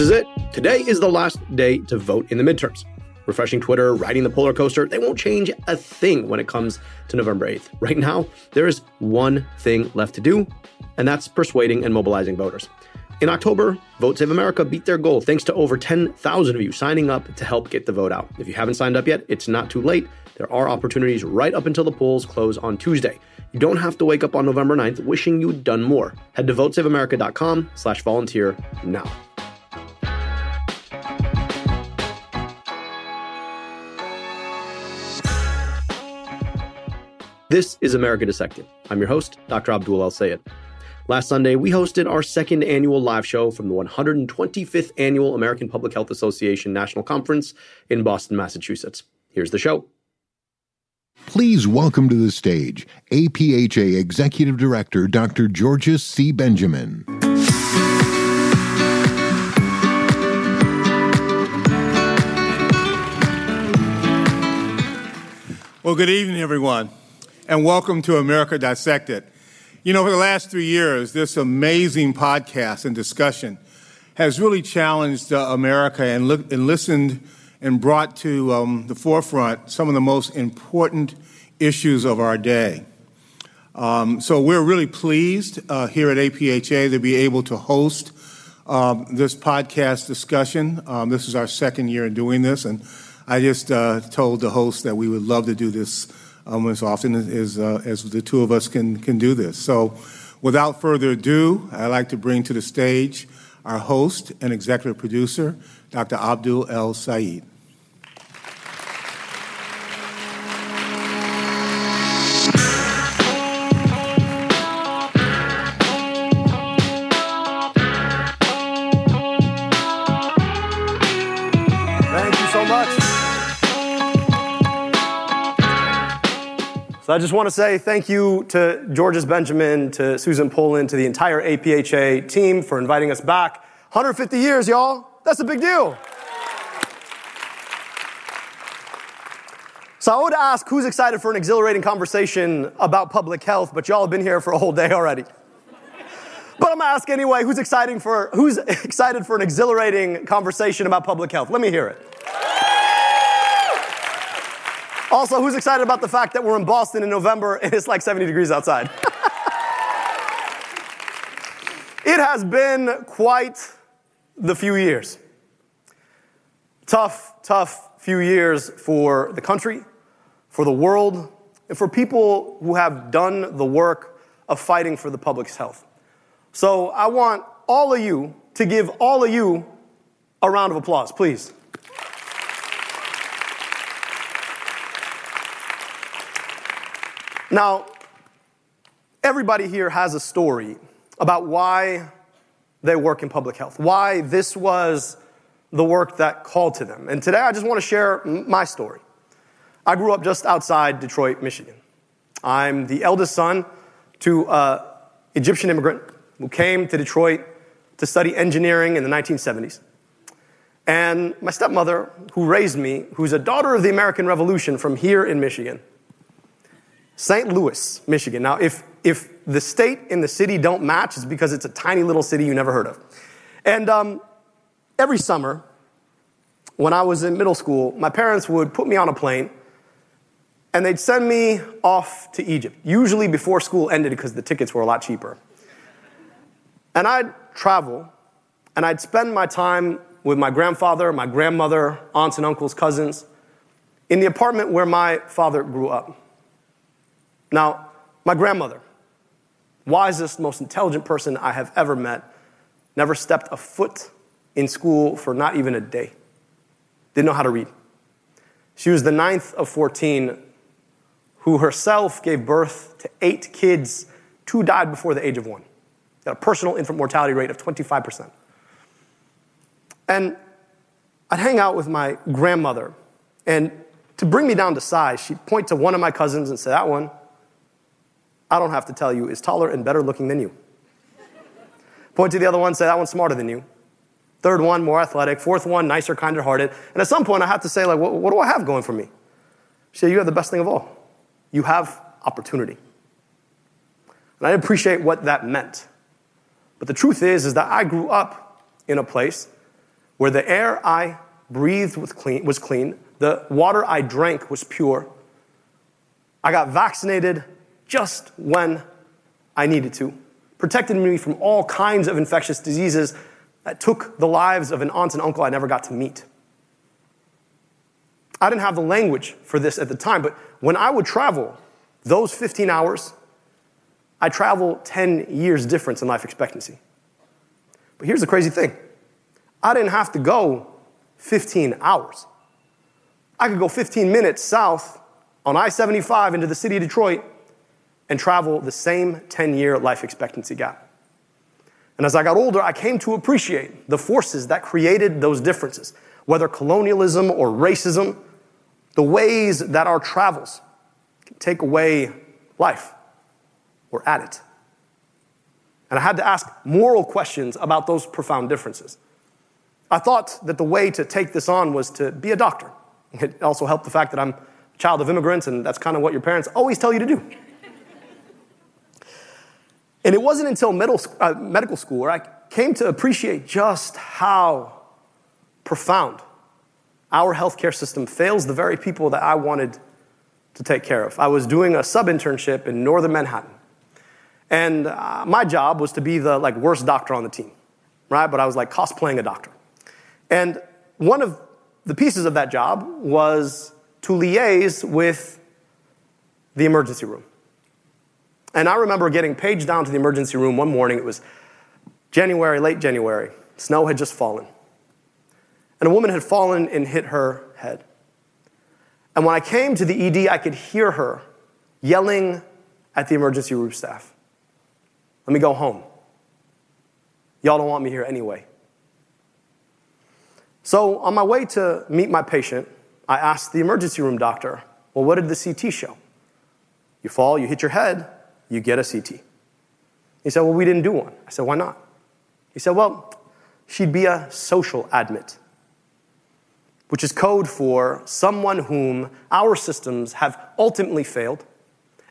Is it. Today is the last day to vote in the midterms. Refreshing Twitter, riding the polar coaster, they won't change a thing when it comes to November 8th. Right now, there is one thing left to do, and that's persuading and mobilizing voters. In October, Vote Save America beat their goal thanks to over 10,000 of you signing up to help get the vote out. If you haven't signed up yet, it's not too late. There are opportunities right up until the polls close on Tuesday. You don't have to wake up on November 9th wishing you'd done more. Head to votesaveamerica.com slash volunteer now. This is America Dissected. I'm your host, Dr. Abdul El Sayed. Last Sunday, we hosted our second annual live show from the 125th Annual American Public Health Association National Conference in Boston, Massachusetts. Here's the show. Please welcome to the stage APHA Executive Director Dr. Georges C. Benjamin. Well, good evening, everyone, and welcome to America Dissected. You know, for the last three years, this amazing podcast and discussion has really challenged uh, America and, look, and, listened and brought to um, the forefront some of the most important issues of our day. Um, so we're really pleased uh, here at APHA to be able to host um, this podcast discussion. Um, this is our second year in doing this, and I just uh, told the host that we would love to do this um, as often as, uh, as the two of us can, can do this. So, without further ado, I'd like to bring to the stage our host and executive producer, Dr. Abdul El Sayed. So I just want to say thank you to Georges Benjamin, to Susan Polan, to the entire APHA team for inviting us back. 150 years, y'all. That's a big deal. So I would ask who's excited for an exhilarating conversation about public health, but y'all have been here for a whole day already. But I'm gonna ask anyway, who's excited for who's excited for an exhilarating conversation about public health? Let me hear it. Also, who's excited about the fact that we're in Boston in November and it's like 70 degrees outside? it has been quite the few years. Tough, tough few years for the country, for the world, and for people who have done the work of fighting for the public's health. So I want all of you to give all of you a round of applause, please. Now, everybody here has a story about why they work in public health, why this was the work that called to them. And today I just want to share my story. I grew up just outside Detroit, Michigan. I'm the eldest son to an Egyptian immigrant who came to Detroit to study engineering in the 1970s. And my stepmother, who raised me, who's a daughter of the American Revolution from here in Michigan, St. Louis, Michigan. Now, if, if the state and the city don't match, it's because it's a tiny little city you never heard of. And um, every summer, when I was in middle school, my parents would put me on a plane and they'd send me off to Egypt, usually before school ended because the tickets were a lot cheaper. And I'd travel and I'd spend my time with my grandfather, my grandmother, aunts and uncles, cousins, in the apartment where my father grew up. Now, my grandmother, wisest, most intelligent person I have ever met, never stepped a foot in school for not even a day. Didn't know how to read. She was the ninth of 14 who herself gave birth to eight kids. Two died before the age of one. Got a personal infant mortality rate of 25%. And I'd hang out with my grandmother, and to bring me down to size, she'd point to one of my cousins and say, That one, I don't have to tell you, is taller and better looking than you. Point to the other one, say that one's smarter than you. Third one, more athletic. Fourth one, nicer, kinder hearted. And at some point, I have to say, like, what, what do I have going for me? She said, You have the best thing of all. You have opportunity. And I appreciate what that meant. But the truth is, is that I grew up in a place where the air I breathed was clean, was clean, the water I drank was pure. I got vaccinated just when I needed to, protected me from all kinds of infectious diseases that took the lives of an aunt and uncle I never got to meet. I didn't have the language for this at the time, but when I would travel those 15 hours, I travel 10 years difference in life expectancy. But here's the crazy thing I didn't have to go 15 hours. I could go 15 minutes south on I 75 into the city of Detroit and travel the same 10 year life expectancy gap. And as I got older, I came to appreciate the forces that created those differences, whether colonialism or racism, the ways that our travels can take away life or add it. And I had to ask moral questions about those profound differences. I thought that the way to take this on was to be a doctor. It also helped the fact that I'm a child of immigrants, and that's kind of what your parents always tell you to do. And it wasn't until middle, uh, medical school where I came to appreciate just how profound our healthcare system fails the very people that I wanted to take care of. I was doing a sub internship in northern Manhattan. And uh, my job was to be the like worst doctor on the team, right? But I was like cosplaying a doctor. And one of the pieces of that job was to liaise with the emergency room. And I remember getting paged down to the emergency room one morning. It was January, late January. Snow had just fallen. And a woman had fallen and hit her head. And when I came to the ED, I could hear her yelling at the emergency room staff Let me go home. Y'all don't want me here anyway. So, on my way to meet my patient, I asked the emergency room doctor, Well, what did the CT show? You fall, you hit your head, you get a CT. He said, Well, we didn't do one. I said, Why not? He said, Well, she'd be a social admit which is code for someone whom our systems have ultimately failed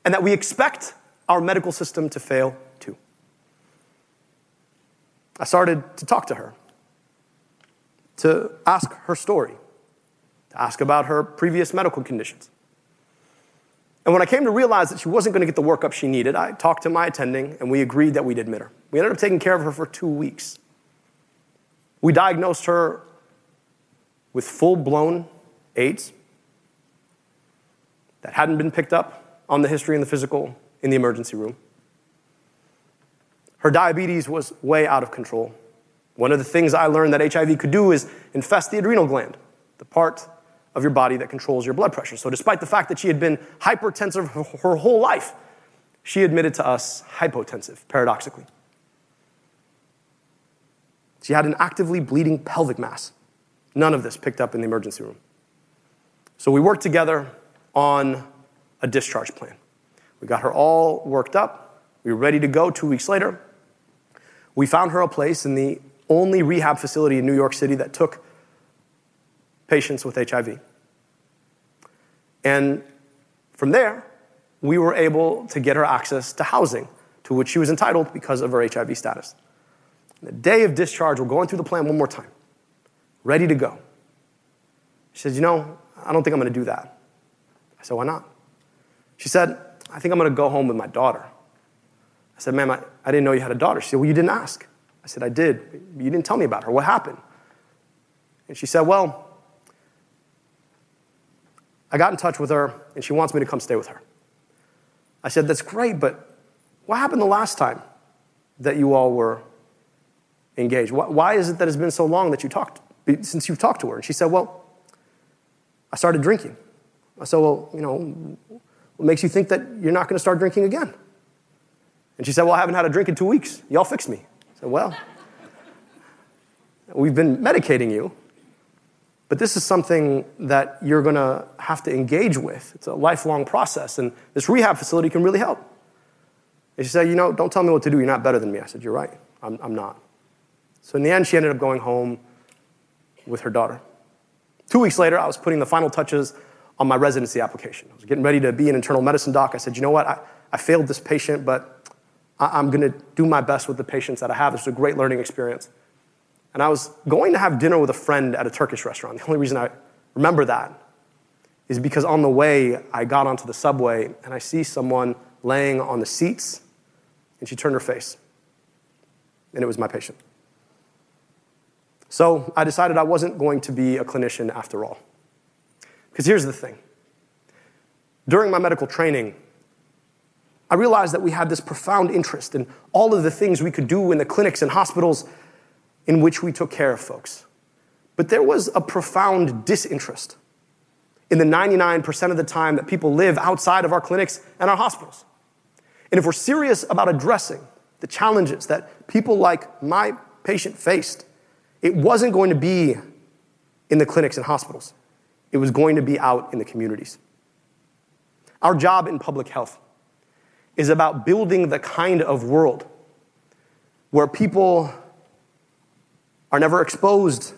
and that we expect our medical system to fail too. I started to talk to her, to ask her story, to ask about her previous medical conditions. And when I came to realize that she wasn't going to get the workup she needed, I talked to my attending and we agreed that we'd admit her. We ended up taking care of her for two weeks. We diagnosed her with full blown AIDS that hadn't been picked up on the history and the physical in the emergency room. Her diabetes was way out of control. One of the things I learned that HIV could do is infest the adrenal gland, the part of your body that controls your blood pressure. So, despite the fact that she had been hypertensive her whole life, she admitted to us hypotensive, paradoxically. She had an actively bleeding pelvic mass. None of this picked up in the emergency room. So we worked together on a discharge plan. We got her all worked up. We were ready to go two weeks later. We found her a place in the only rehab facility in New York City that took patients with HIV. And from there, we were able to get her access to housing to which she was entitled because of her HIV status. The day of discharge, we're going through the plan one more time ready to go. She said, You know, I don't think I'm going to do that. I said, Why not? She said, I think I'm going to go home with my daughter. I said, Ma'am, I, I didn't know you had a daughter. She said, Well, you didn't ask. I said, I did. You didn't tell me about her. What happened? And she said, Well, I got in touch with her and she wants me to come stay with her. I said, That's great, but what happened the last time that you all were engaged? Why is it that it's been so long that you talked since you've talked to her? And she said, Well, I started drinking. I said, Well, you know, what makes you think that you're not going to start drinking again? And she said, Well, I haven't had a drink in two weeks. Y'all fixed me. I said, Well, we've been medicating you, but this is something that you're going to have to engage with. It's a lifelong process, and this rehab facility can really help. And she said, You know, don't tell me what to do. You're not better than me. I said, You're right. I'm, I'm not. So in the end, she ended up going home with her daughter. Two weeks later, I was putting the final touches on my residency application. I was getting ready to be an internal medicine doc. I said, you know what? I, I failed this patient, but I, am going to do my best with the patients that I have. Was a great learning experience. And I was going to have dinner with a friend at a Turkish restaurant. The only reason I remember that is because on the way, I got onto the subway and I see someone laying on the seats, and she turned her face. And it was my patient. So I decided I wasn't going to be a clinician after all. Because here's the thing during my medical training, I realized that we had this profound interest in all of the things we could do in the clinics and hospitals in which we took care of folks. But there was a profound disinterest in the 99% of the time that people live outside of our clinics and our hospitals. And if we're serious about addressing the challenges that people like my patient faced, it wasn't going to be in the clinics and hospitals, it was going to be out in the communities. Our job in public health is about building the kind of world where people are never exposed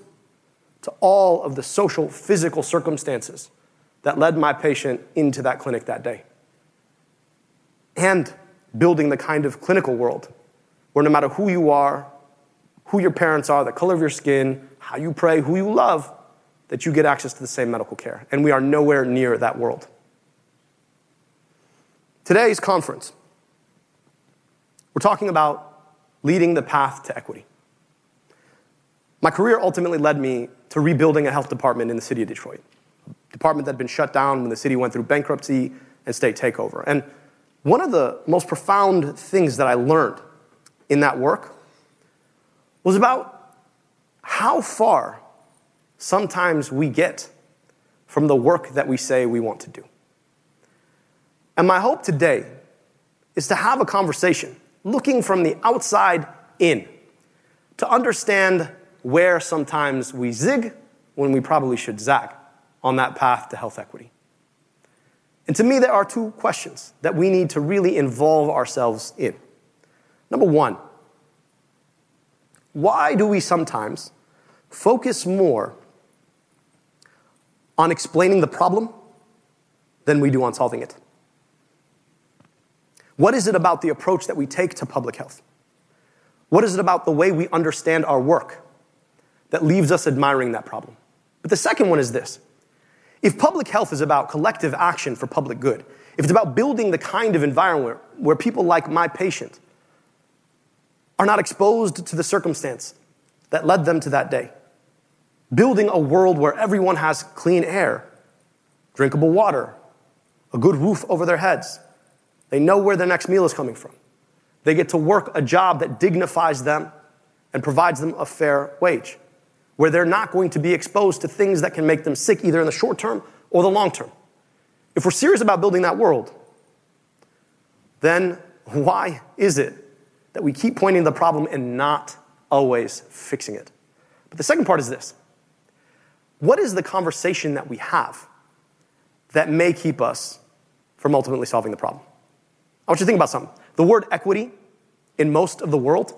to all of the social, physical circumstances that led my patient into that clinic that day. And building the kind of clinical world where no matter who you are, who your parents are, the color of your skin, how you pray, who you love, that you get access to the same medical care. And we are nowhere near that world. Today's conference, we're talking about leading the path to equity. My career ultimately led me to rebuilding a health department in the city of Detroit, department that had been shut down when the city went through bankruptcy and state takeover. And one of the most profound things that I learned in that work was about how far sometimes we get from the work that we say we want to do. And my hope today is to have a conversation looking from the outside in to understand where sometimes we zig when we probably should zag on that path to health equity. And to me, there are two questions that we need to really involve ourselves in. Number one, why do we sometimes focus more on explaining the problem than we do on solving it? What is it about the approach that we take to public health? What is it about the way we understand our work that leaves us admiring that problem? But the second one is this if public health is about collective action for public good, if it's about building the kind of environment where people like my patient are not exposed to the circumstance that led them to that day, building a world where everyone has clean air, drinkable water, a good roof over their heads, they know where their next meal is coming from. They get to work a job that dignifies them and provides them a fair wage where they're not going to be exposed to things that can make them sick either in the short term or the long term. If we're serious about building that world, then why is it that we keep pointing the problem and not always fixing it? But the second part is this What is the conversation that we have that may keep us from ultimately solving the problem? I want you to think about something. The word equity in most of the world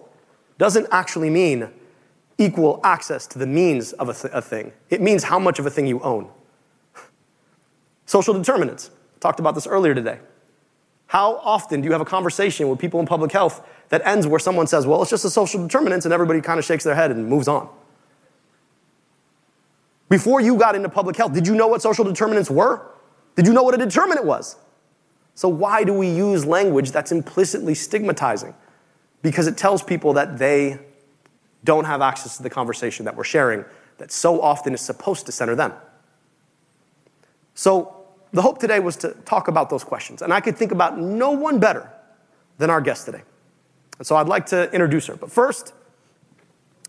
doesn't actually mean equal access to the means of a, th- a thing. It means how much of a thing you own. Social determinants. Talked about this earlier today. How often do you have a conversation with people in public health that ends where someone says, well, it's just a social determinants, and everybody kind of shakes their head and moves on? Before you got into public health, did you know what social determinants were? Did you know what a determinant was? So, why do we use language that's implicitly stigmatizing? Because it tells people that they don't have access to the conversation that we're sharing that so often is supposed to center them. So, the hope today was to talk about those questions. And I could think about no one better than our guest today. And so I'd like to introduce her. But first,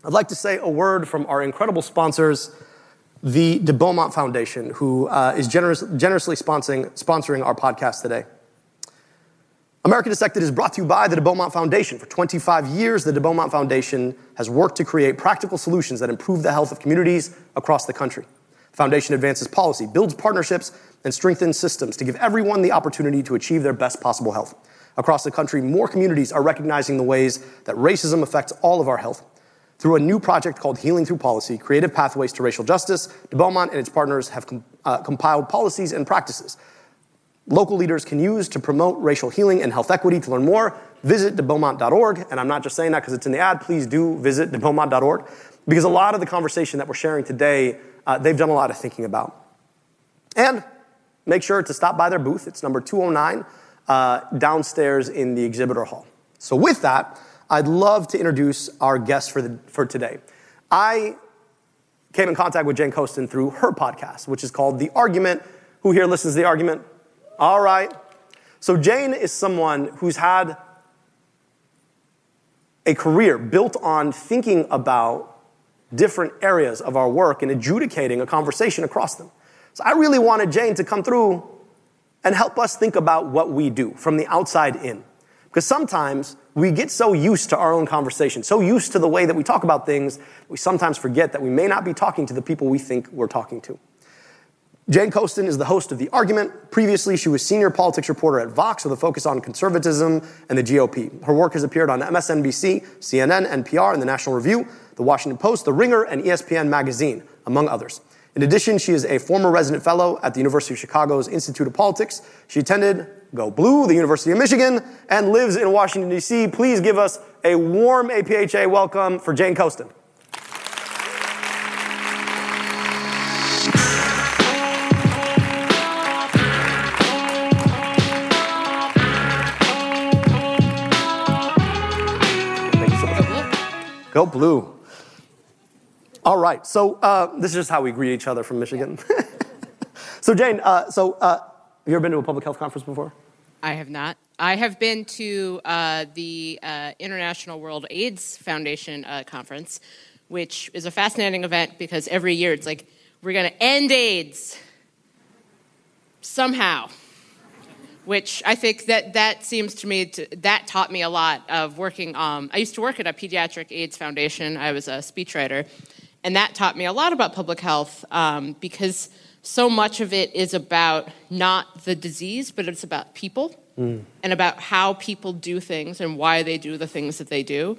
I'd like to say a word from our incredible sponsors, the De Beaumont Foundation, who uh, is generous, generously sponsoring, sponsoring our podcast today. America Dissected is brought to you by the De Beaumont Foundation. For 25 years, the De Beaumont Foundation has worked to create practical solutions that improve the health of communities across the country. The foundation advances policy, builds partnerships, and strengthens systems to give everyone the opportunity to achieve their best possible health. Across the country, more communities are recognizing the ways that racism affects all of our health. Through a new project called Healing Through Policy Creative Pathways to Racial Justice, De Beaumont and its partners have com- uh, compiled policies and practices local leaders can use to promote racial healing and health equity. To learn more, visit debeaumont.org. And I'm not just saying that because it's in the ad. Please do visit debeaumont.org because a lot of the conversation that we're sharing today, uh, they've done a lot of thinking about. And make sure to stop by their booth. It's number 209 uh, downstairs in the exhibitor hall. So, with that, I'd love to introduce our guest for, the, for today. I came in contact with Jane Coaston through her podcast, which is called The Argument. Who here listens to The Argument? All right. So, Jane is someone who's had a career built on thinking about different areas of our work and adjudicating a conversation across them. So, I really wanted Jane to come through and help us think about what we do from the outside in. Because sometimes we get so used to our own conversation, so used to the way that we talk about things, we sometimes forget that we may not be talking to the people we think we're talking to. Jane Coaston is the host of The Argument. Previously, she was senior politics reporter at Vox with a focus on conservatism and the GOP. Her work has appeared on MSNBC, CNN, NPR, and the National Review, The Washington Post, The Ringer, and ESPN Magazine, among others. In addition, she is a former resident fellow at the University of Chicago's Institute of Politics. She attended Go Blue, the University of Michigan, and lives in Washington, D.C. Please give us a warm APHA welcome for Jane Coaston. Go blue. All right. So uh, this is just how we greet each other from Michigan. so Jane, uh, so uh, have you ever been to a public health conference before? I have not. I have been to uh, the uh, International World AIDS Foundation uh, conference, which is a fascinating event because every year it's like we're going to end AIDS somehow which I think that that seems to me to, that taught me a lot of working. Um, I used to work at a pediatric AIDS foundation. I was a speechwriter, and that taught me a lot about public health um, because so much of it is about not the disease, but it's about people mm. and about how people do things and why they do the things that they do.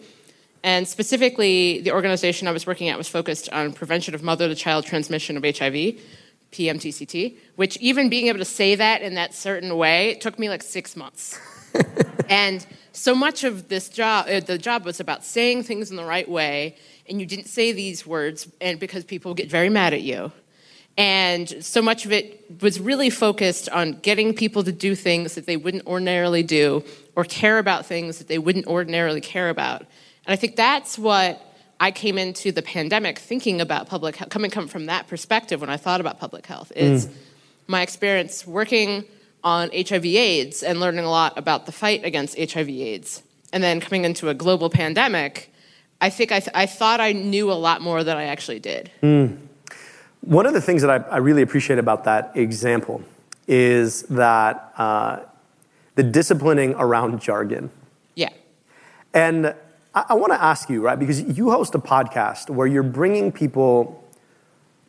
And specifically, the organization I was working at was focused on prevention of mother to child transmission of HIV PMTCT, which even being able to say that in that certain way, it took me like six months. and so much of this job, uh, the job was about saying things in the right way, and you didn't say these words, and because people get very mad at you. And so much of it was really focused on getting people to do things that they wouldn't ordinarily do, or care about things that they wouldn't ordinarily care about. And I think that's what I came into the pandemic thinking about public health, coming come from that perspective when I thought about public health is mm. my experience working on HIV/AIDS and learning a lot about the fight against HIV/AIDS, and then coming into a global pandemic. I think I, th- I thought I knew a lot more than I actually did. Mm. One of the things that I, I, really appreciate about that example is that uh, the disciplining around jargon. Yeah. And I, I want to ask you, right, because you host a podcast where you're bringing people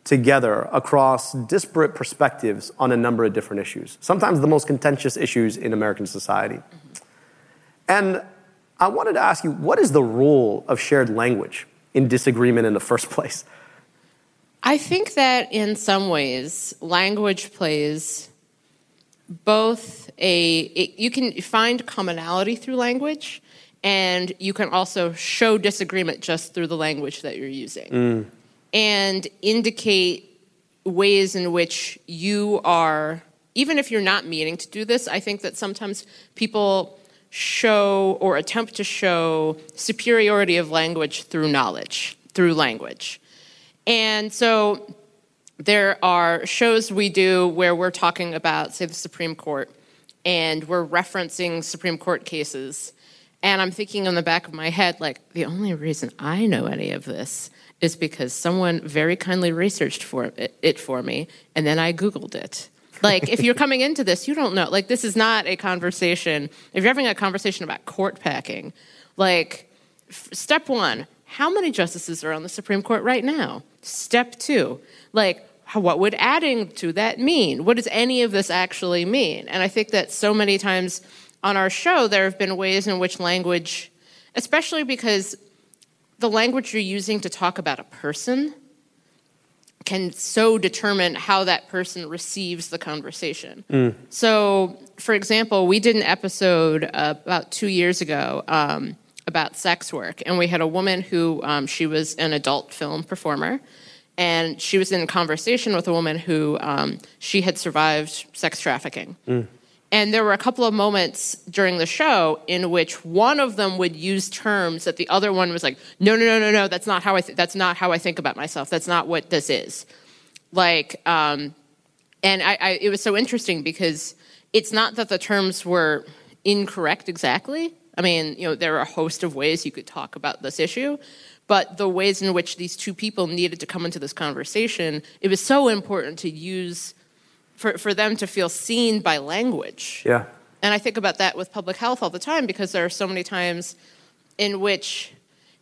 together across disparate perspectives on a number of different issues, sometimes the most contentious issues in American society. Mm-hmm. And I wanted to ask you, what is the role of shared language in disagreement in the first place? I think that in some ways, language plays both a, it, you can find commonality through language, and you can also show disagreement just through the language that you're using. Mm. and indicate ways in which you are even if you're not meaning to do this i think that sometimes people show or attempt to show superiority of language through knowledge through language. And so there are shows we do where we're talking about say the supreme court and we're referencing supreme court cases and I'm thinking in the back of my head, like, the only reason I know any of this is because someone very kindly researched for it for me, and then I Googled it. Like, if you're coming into this, you don't know. Like, this is not a conversation. If you're having a conversation about court packing, like, f- step one, how many justices are on the Supreme Court right now? Step two, like, what would adding to that mean? What does any of this actually mean? And I think that so many times on our show, there have been ways in which language, especially because the language you're using to talk about a person can so determine how that person receives the conversation. Mm. So, for example, we did an episode uh, about two years ago um, about sex work, and we had a woman who um, she was an adult film performer, and she was in conversation with a woman who um, she had survived sex trafficking. Mm. And there were a couple of moments during the show in which one of them would use terms that the other one was like, "No, no, no, no, no. That's not how I. Th- that's not how I think about myself. That's not what this is." Like, um, and I, I, it was so interesting because it's not that the terms were incorrect exactly. I mean, you know, there are a host of ways you could talk about this issue, but the ways in which these two people needed to come into this conversation, it was so important to use for, for them to feel seen by language. Yeah. And I think about that with public health all the time because there are so many times in which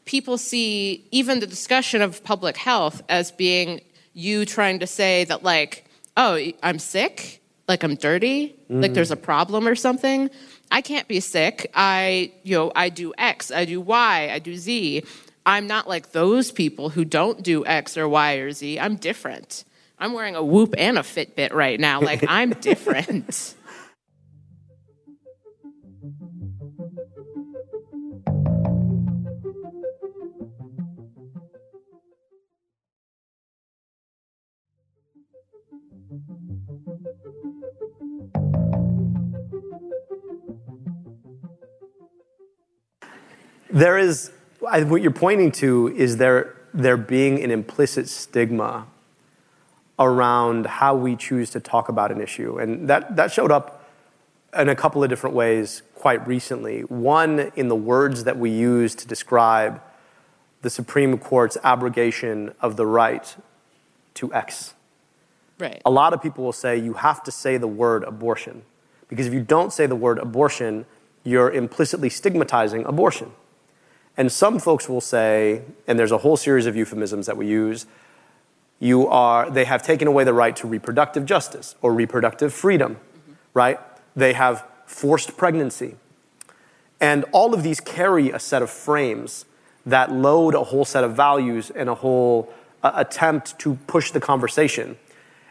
people see even the discussion of public health as being you trying to say that, like, oh, I'm sick, like I'm dirty, mm. like there's a problem or something. I can't be sick. I, you know, I do X, I do Y, I do Z. I'm not like those people who don't do X or Y or Z. I'm different. I'm wearing a Whoop and a Fitbit right now. Like, I'm different. There is, what you're pointing to is there, there being an implicit stigma around how we choose to talk about an issue. And that, that showed up in a couple of different ways quite recently. One, in the words that we use to describe the Supreme Court's abrogation of the right to X. Right. A lot of people will say you have to say the word abortion. Because if you don't say the word abortion, you're implicitly stigmatizing abortion. And some folks will say, and there's a whole series of euphemisms that we use, you are, they have taken away the right to reproductive justice or reproductive freedom, mm-hmm. right? They have forced pregnancy. And all of these carry a set of frames that load a whole set of values and a whole uh, attempt to push the conversation.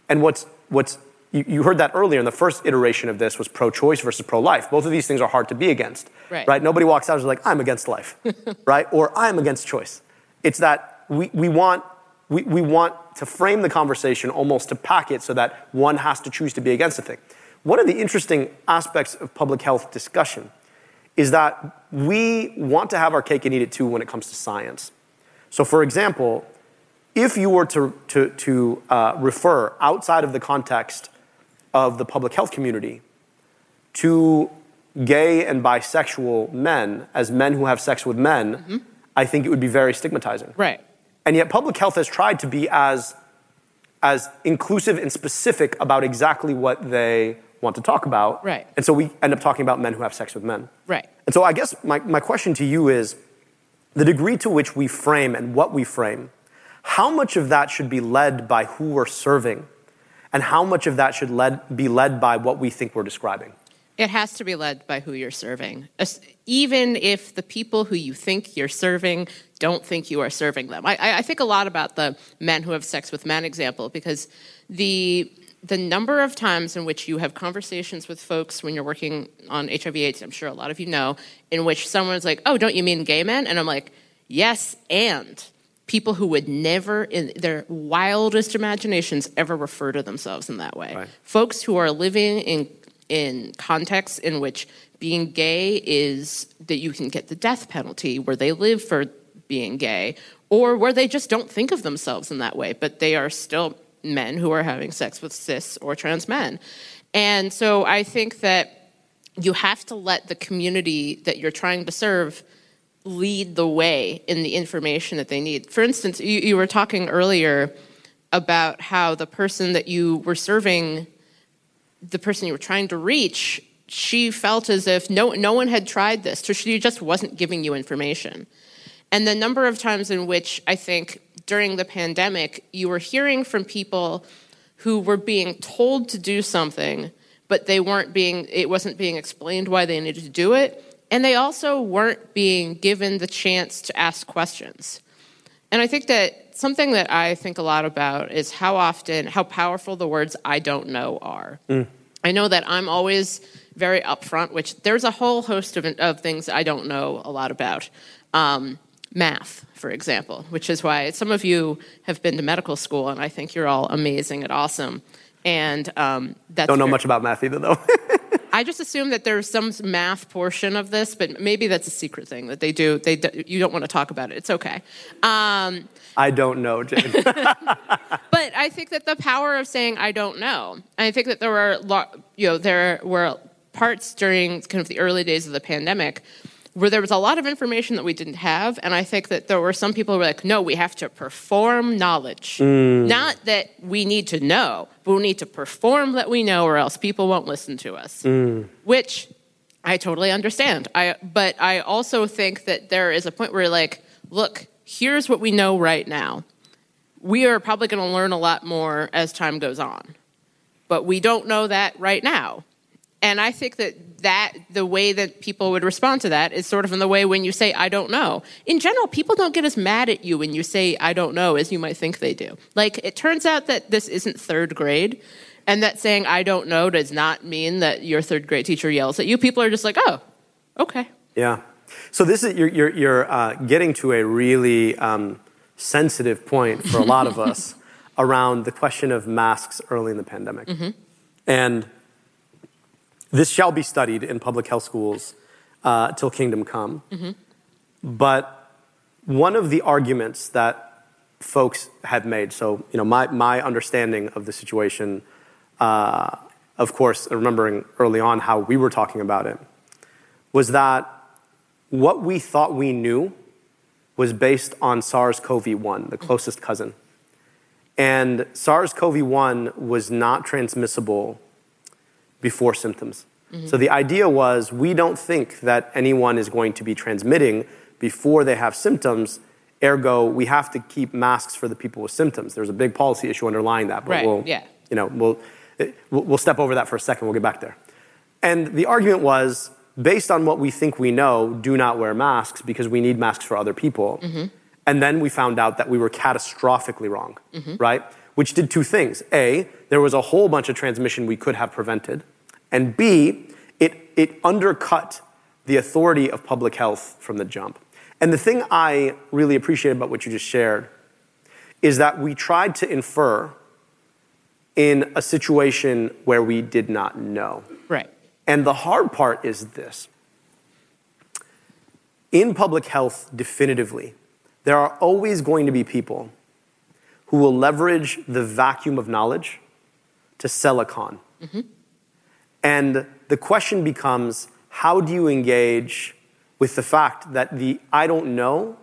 And what's, what's you, you heard that earlier in the first iteration of this was pro-choice versus pro-life. Both of these things are hard to be against, right? right? Nobody walks out and is like, I'm against life, right? Or I'm against choice. It's that we, we want we, we want to frame the conversation almost to pack it so that one has to choose to be against a thing. One of the interesting aspects of public health discussion is that we want to have our cake and eat it too when it comes to science. So, for example, if you were to, to, to uh, refer outside of the context of the public health community to gay and bisexual men as men who have sex with men, mm-hmm. I think it would be very stigmatizing. Right. And yet, public health has tried to be as, as inclusive and specific about exactly what they want to talk about. Right. And so we end up talking about men who have sex with men. Right. And so I guess my, my question to you is the degree to which we frame and what we frame, how much of that should be led by who we're serving, and how much of that should led, be led by what we think we're describing? It has to be led by who you're serving. Even if the people who you think you're serving don't think you are serving them. I, I think a lot about the men who have sex with men example because the the number of times in which you have conversations with folks when you're working on HIV AIDS, I'm sure a lot of you know, in which someone's like, Oh, don't you mean gay men? And I'm like, Yes, and people who would never in their wildest imaginations ever refer to themselves in that way. Right. Folks who are living in in contexts in which being gay is that you can get the death penalty, where they live for being gay, or where they just don't think of themselves in that way, but they are still men who are having sex with cis or trans men. And so I think that you have to let the community that you're trying to serve lead the way in the information that they need. For instance, you, you were talking earlier about how the person that you were serving, the person you were trying to reach, she felt as if no, no one had tried this, so she just wasn't giving you information. And the number of times in which I think during the pandemic, you were hearing from people who were being told to do something, but they weren't being, it wasn't being explained why they needed to do it. And they also weren't being given the chance to ask questions. And I think that something that I think a lot about is how often, how powerful the words I don't know are. Mm. I know that I'm always very upfront, which there's a whole host of, of things I don't know a lot about. Um, math, for example, which is why some of you have been to medical school, and I think you're all amazing and awesome. And um, that's don't know very, much about math either, though. I just assume that there's some math portion of this, but maybe that's a secret thing that they do. They do, you don't want to talk about it. It's okay. Um, I don't know, Jane. but I think that the power of saying I don't know. I think that there were, you know, there were parts during kind of the early days of the pandemic where there was a lot of information that we didn't have. And I think that there were some people who were like, no, we have to perform knowledge. Mm. Not that we need to know, but we need to perform that we know or else people won't listen to us. Mm. Which I totally understand. I, but I also think that there is a point where like, look, here's what we know right now. We are probably going to learn a lot more as time goes on. But we don't know that right now. And I think that that the way that people would respond to that is sort of in the way when you say I don't know. In general, people don't get as mad at you when you say I don't know as you might think they do. Like it turns out that this isn't third grade and that saying I don't know does not mean that your third grade teacher yells at you. People are just like, "Oh, okay." Yeah. So this is you're you're, you're uh, getting to a really um, sensitive point for a lot of us around the question of masks early in the pandemic, mm-hmm. and this shall be studied in public health schools uh, till kingdom come. Mm-hmm. But one of the arguments that folks had made, so you know, my, my understanding of the situation, uh, of course, remembering early on how we were talking about it, was that what we thought we knew was based on SARS CoV 1, the closest cousin. And SARS CoV 1 was not transmissible before symptoms. Mm-hmm. So the idea was we don't think that anyone is going to be transmitting before they have symptoms. Ergo, we have to keep masks for the people with symptoms. There's a big policy issue underlying that, but right. we'll, yeah. you know, we'll, we'll step over that for a second. We'll get back there. And the argument was based on what we think we know, do not wear masks because we need masks for other people. Mm-hmm. And then we found out that we were catastrophically wrong, mm-hmm. right? Which did two things. A, there was a whole bunch of transmission we could have prevented. And B, it, it undercut the authority of public health from the jump. And the thing I really appreciate about what you just shared is that we tried to infer in a situation where we did not know. Right. And the hard part is this in public health, definitively, there are always going to be people who will leverage the vacuum of knowledge to sell a con. Mm-hmm. And the question becomes how do you engage with the fact that the I don't know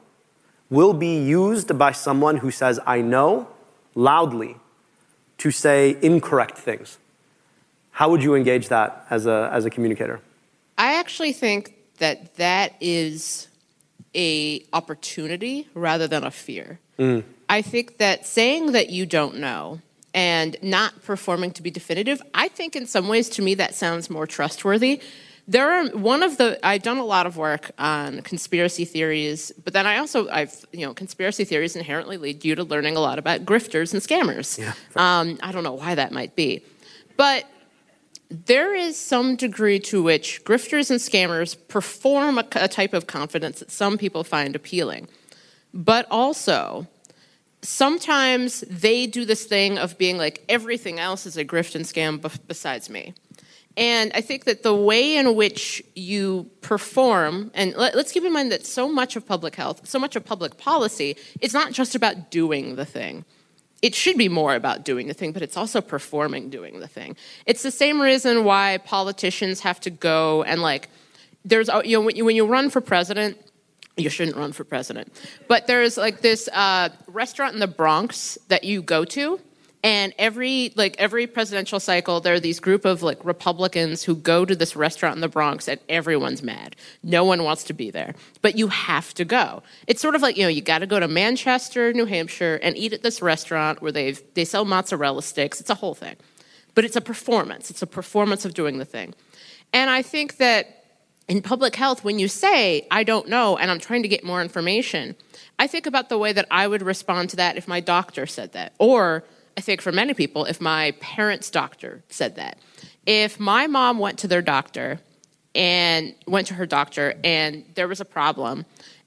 will be used by someone who says I know loudly to say incorrect things? How would you engage that as a, as a communicator? I actually think that that is a opportunity rather than a fear. Mm. I think that saying that you don't know and not performing to be definitive, I think in some ways to me that sounds more trustworthy. There are one of the I've done a lot of work on conspiracy theories, but then I also I've you know conspiracy theories inherently lead you to learning a lot about grifters and scammers. Yeah, um, I don't know why that might be, but there is some degree to which grifters and scammers perform a, a type of confidence that some people find appealing, but also sometimes they do this thing of being like everything else is a grift and scam besides me. And I think that the way in which you perform, and let, us keep in mind that so much of public health, so much of public policy, is not just about doing the thing. It should be more about doing the thing, but it's also performing doing the thing. It's the same reason why politicians have to go and like, there's, you know, when you run for president, you shouldn't run for president. But there's like this uh, restaurant in the Bronx that you go to, and every like every presidential cycle, there are these group of like Republicans who go to this restaurant in the Bronx, and everyone's mad. No one wants to be there, but you have to go. It's sort of like you know you got to go to Manchester, New Hampshire, and eat at this restaurant where they they sell mozzarella sticks. It's a whole thing, but it's a performance. It's a performance of doing the thing, and I think that in public health, when you say, I don't know, and I'm trying to get more information, I think about the way that I would respond to that if my doctor said that. Or I think for many people, if my parents' doctor said that. If my mom went to their doctor and went to her doctor and there was a problem,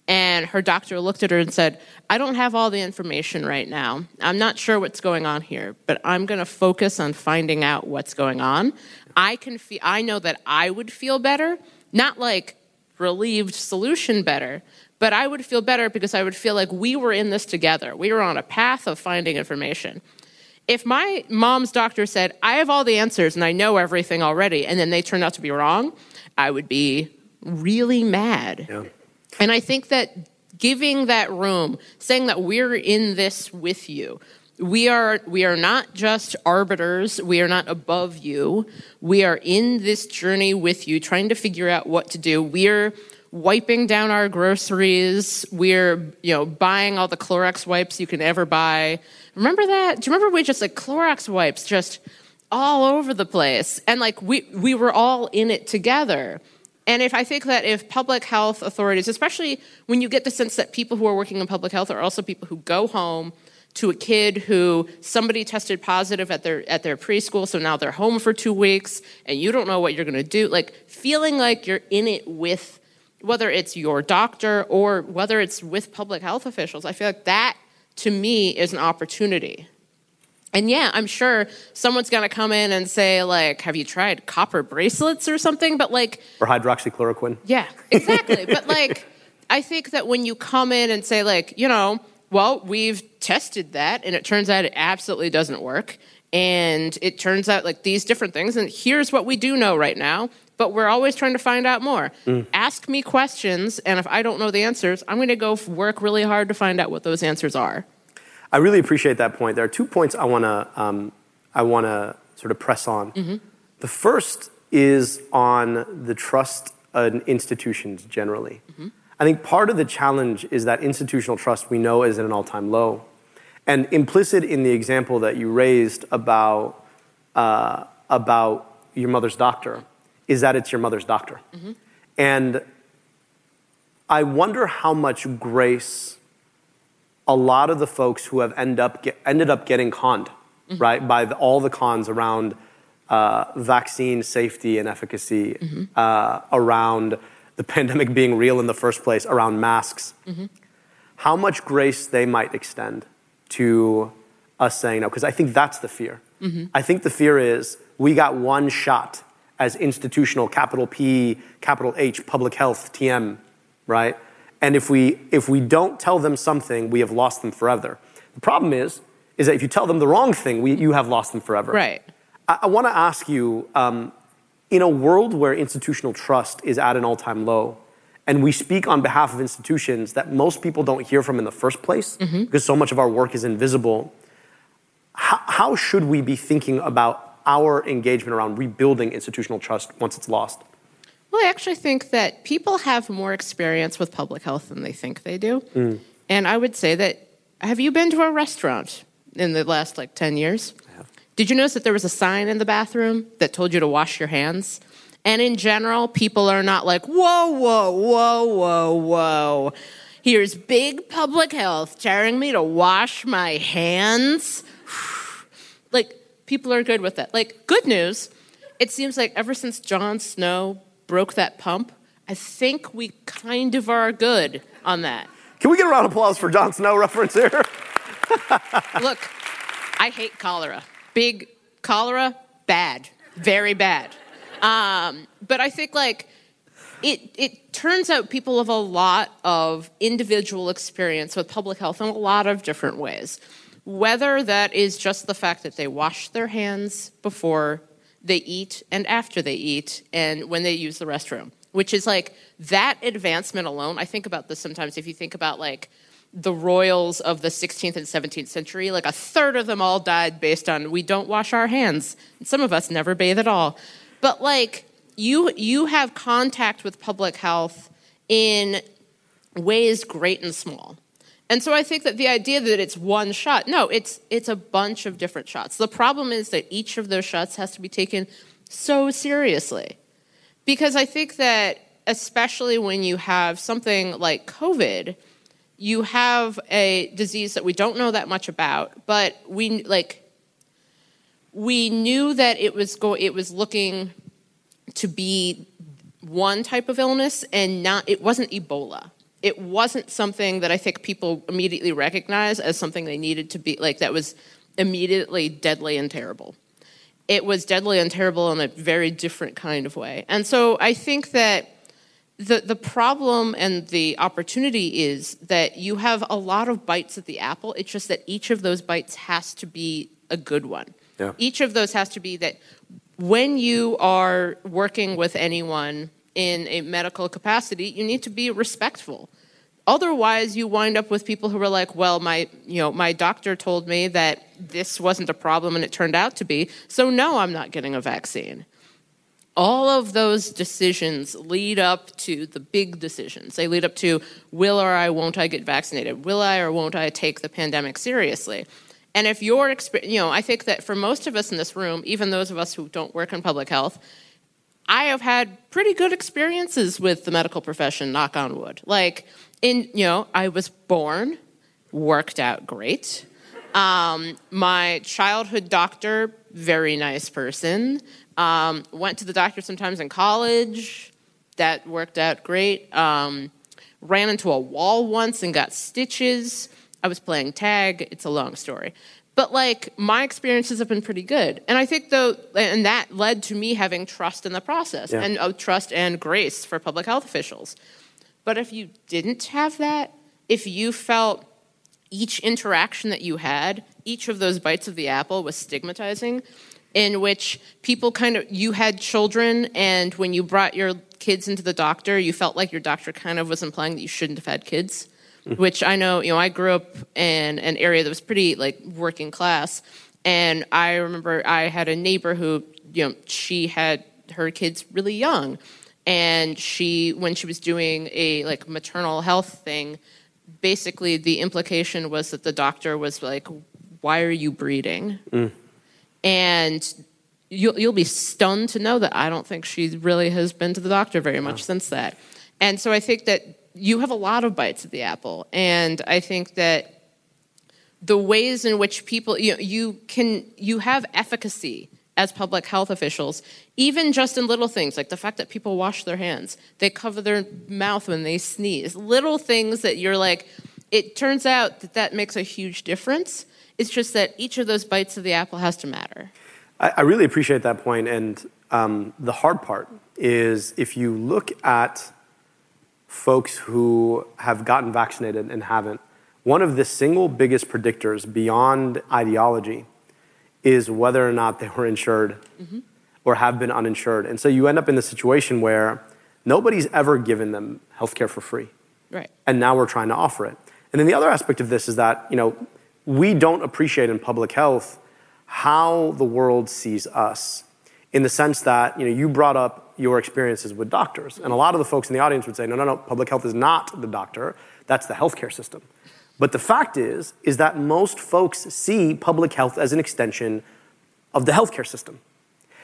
and her doctor looked at her and said, I don't have all the information right now. I'm not sure what's going on here, but I'm going to focus on finding out what's going on. I can feel I know that I would feel better, not like relieved solution better, but I would feel better because I would feel like we were in this together. We were on a path of finding information. If my mom's doctor said, I have all the answers and I know everything already, and then they turned out to be wrong, I would be really mad. Yeah. And I think that giving that room, saying that we're in this with you, we are we are not just arbiters we are not above you we are in this journey with you trying to figure out what to do we're wiping down our groceries we're you know buying all the clorox wipes you can ever buy remember that do you remember we just like clorox wipes just all over the place and like we we were all in it together and if I think that if public health authorities, especially when you get the sense that people who are working in public health are also people who go home to a kid who somebody tested positive at their at their preschool, so now they're home for two weeks, and you don't know what you're going to do. Like feeling like you're in it with whether it's your doctor or whether it's with public health officials. I feel like that to me is an opportunity. And yeah, I'm sure someone's to come in and say, like, have you tried copper bracelets or something? But, like, or hydroxychloroquine. Yeah, exactly. but, like, I think that when you come in and say, like, you know, well, we've tested that and it turns out it absolutely doesn't work. And it turns out like these different things, and here's what we do know right now, but we're always trying to find out more. Mm. Ask me questions, and if I don't know the answers, I'm going to go work really hard to find out what those answers are. I really appreciate that point. There are two points I want to um, I want to sort of press on. Mm-hmm. The first is on the trust in institutions generally. Mm-hmm. I think part of the challenge is that institutional trust we know is at an all-time low, and implicit in the example that you raised about uh, about your mother's doctor is that it's your mother's doctor, mm-hmm. and I wonder how much grace a lot of the folks who have end up get, ended up getting conned, mm-hmm. right, by the, all the cons around uh, vaccine safety and efficacy, mm-hmm. uh, around the pandemic being real in the first place, around masks, mm-hmm. how much grace they might extend to us saying no, because I think that's the fear. Mm-hmm. I think the fear is we got one shot as institutional, capital P, capital H, public health, TM, right? And if we, if we don't tell them something, we have lost them forever. The problem is, is that if you tell them the wrong thing, we, you have lost them forever. Right. I, I want to ask you, um, in a world where institutional trust is at an all-time low, and we speak on behalf of institutions that most people don't hear from in the first place mm-hmm. because so much of our work is invisible, how, how should we be thinking about our engagement around rebuilding institutional trust once it's lost? Well, I actually think that people have more experience with public health than they think they do. Mm. And I would say that have you been to a restaurant in the last like 10 years? Did you notice that there was a sign in the bathroom that told you to wash your hands? And in general, people are not like, whoa, whoa, whoa, whoa, whoa. Here's big public health telling me to wash my hands. like, people are good with it. Like, good news, it seems like ever since John Snow broke that pump, I think we kind of are good on that. Can we get a round of applause for Jon Snow reference here? Look, I hate cholera. Big cholera, bad, very bad. Um, but I think like it, it turns out people have a lot of individual experience with public health in a lot of different ways. Whether that is just the fact that they wash their hands before they eat and after they eat and when they use the restroom, which is like that advancement alone. I think about this sometimes if you think about like the royals of the 16th and 17th century, like a third of them all died based on we don't wash our hands. And some of us never bathe at all. But like you you have contact with public health in ways great and small. And so I think that the idea that it's one shot, no, it's it's a bunch of different shots. The problem is that each of those shots has to be taken so seriously. Because I think that especially when you have something like COVID, you have a disease that we don't know that much about, but we like we knew that it was go it was looking to be one type of illness and not it wasn't Ebola. It wasn't something that I think people immediately recognized as something they needed to be like that was immediately deadly and terrible. It was deadly and terrible in a very different kind of way. And so I think that the, the problem and the opportunity is that you have a lot of bites at the apple. It's just that each of those bites has to be a good one. Yeah. Each of those has to be that when you are working with anyone in a medical capacity, you need to be respectful. Otherwise, you wind up with people who are like, "Well, my you know my doctor told me that this wasn't a problem, and it turned out to be. So no, I'm not getting a vaccine." All of those decisions lead up to the big decisions. They lead up to will or I won't I get vaccinated? Will I or won't I take the pandemic seriously? And if your experience, you know, I think that for most of us in this room, even those of us who don't work in public health, I have had pretty good experiences with the medical profession, knock on wood. Like, in, you know, I was born, worked out great. Um, my childhood doctor, very nice person. Um, went to the doctor sometimes in college. That worked out great. Um, ran into a wall once and got stitches. I was playing tag. It's a long story. But like my experiences have been pretty good. And I think though, and that led to me having trust in the process Yeah. and uh, trust and grace for public health officials. But if you didn't have that, if you felt each interaction that you had, each of those bites of the apple was stigmatizing, in which people kind of, you had children, and when you brought your kids into the doctor, you felt like your doctor kind of was implying that you shouldn't have had kids. Which I know, you know, I grew up in an area that was pretty like working class, and I remember I had a neighbor who, you know, she had her kids really young, and she when she was doing a like maternal health thing basically the implication was that the doctor was like why are you breeding? Mm. And you'll, you'll be stunned to know that i don't think she really has been to the doctor very much since that. And so i think that you have a lot of bites at the apple. And i think that the ways in which people you, know, you can you have efficacy as public health officials even just in little things like the fact that people wash their hands they cover their mouth when they sneeze little things that you're like it turns out that that makes a huge difference. It's just that each of those bites of the apple has to matter. I, I really appreciate that point, and um, the hard part is if you look at folks who have gotten vaccinated and haven't, one of the single biggest predictors beyond ideology is whether or not they were insured mm-hmm. or have been uninsured. And so you end up in the situation where nobody's ever given them healthcare for free right and now we're trying to offer it. And then the other aspect of this is that, you know, we don't appreciate in public health how the world sees us in the sense that, you know, you brought up your experiences with doctors. And a lot of the folks in the audience would say, no, no, no, public health is not the doctor, that's the healthcare system. But the fact is, is that most folks see public health as an extension of the healthcare system.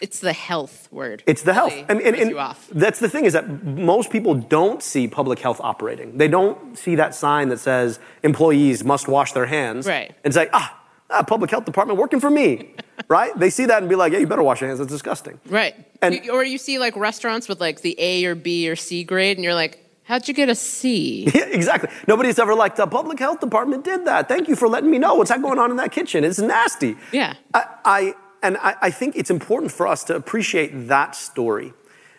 it's the health word It's the health. And, and, and you off. that's the thing is that most people don't see public health operating. They don't see that sign that says employees must wash their hands Right. and say, ah, ah, public health department working for me, right? They see that and be like, yeah, you better wash your hands. That's disgusting. Right. And- or you see like restaurants with like the A or B or C grade, and you're like, how'd you get a C? Yeah, exactly. Nobody's ever like, the public health department did that. Thank you for letting me know what's that going on in that kitchen. It's nasty. Yeah. I, I and I, I think it's important for us to appreciate that story.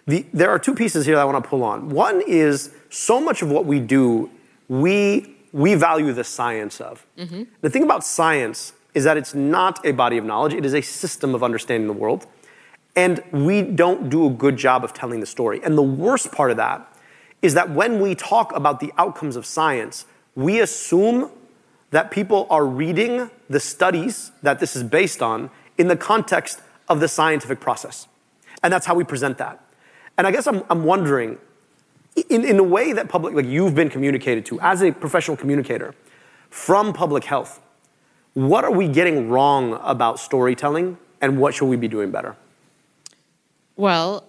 The, there are two pieces here that I want to pull on. One is so much of what we do, we we value the science of. The thing about science is that it's not a body of knowledge; it is a system of understanding the world. And we don't do a good job of telling the story. And the worst part of that is that when we talk about the outcomes of science, we assume that people are reading the studies that this is based on in the context of the scientific process. And that's how we present that. And I guess I'm, I'm wondering, in, in the way that public, like you've been communicated to as a professional communicator from public health, what are we getting wrong about storytelling and what should we be doing better? Well,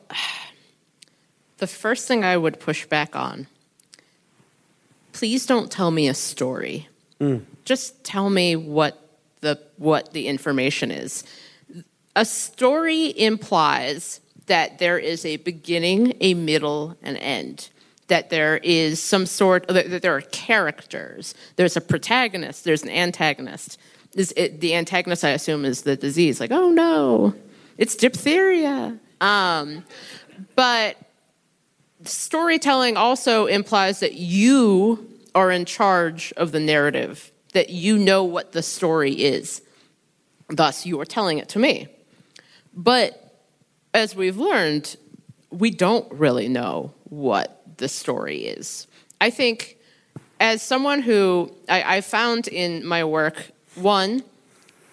the first thing I would push back on please don't tell me a story. Mm. Just tell me what the, what the information is. A story implies that there is a beginning, a middle, and end. That there is some sort, that there are characters. There's a protagonist, there's an antagonist. Is it, the antagonist, I assume, is the disease. Like, oh no, it's diphtheria. Um, but storytelling also implies that you are in charge of the narrative, that you know what the story is. Thus, you are telling it to me. But as we've learned, we don't really know what the story is. I think, as someone who I, I found in my work, one,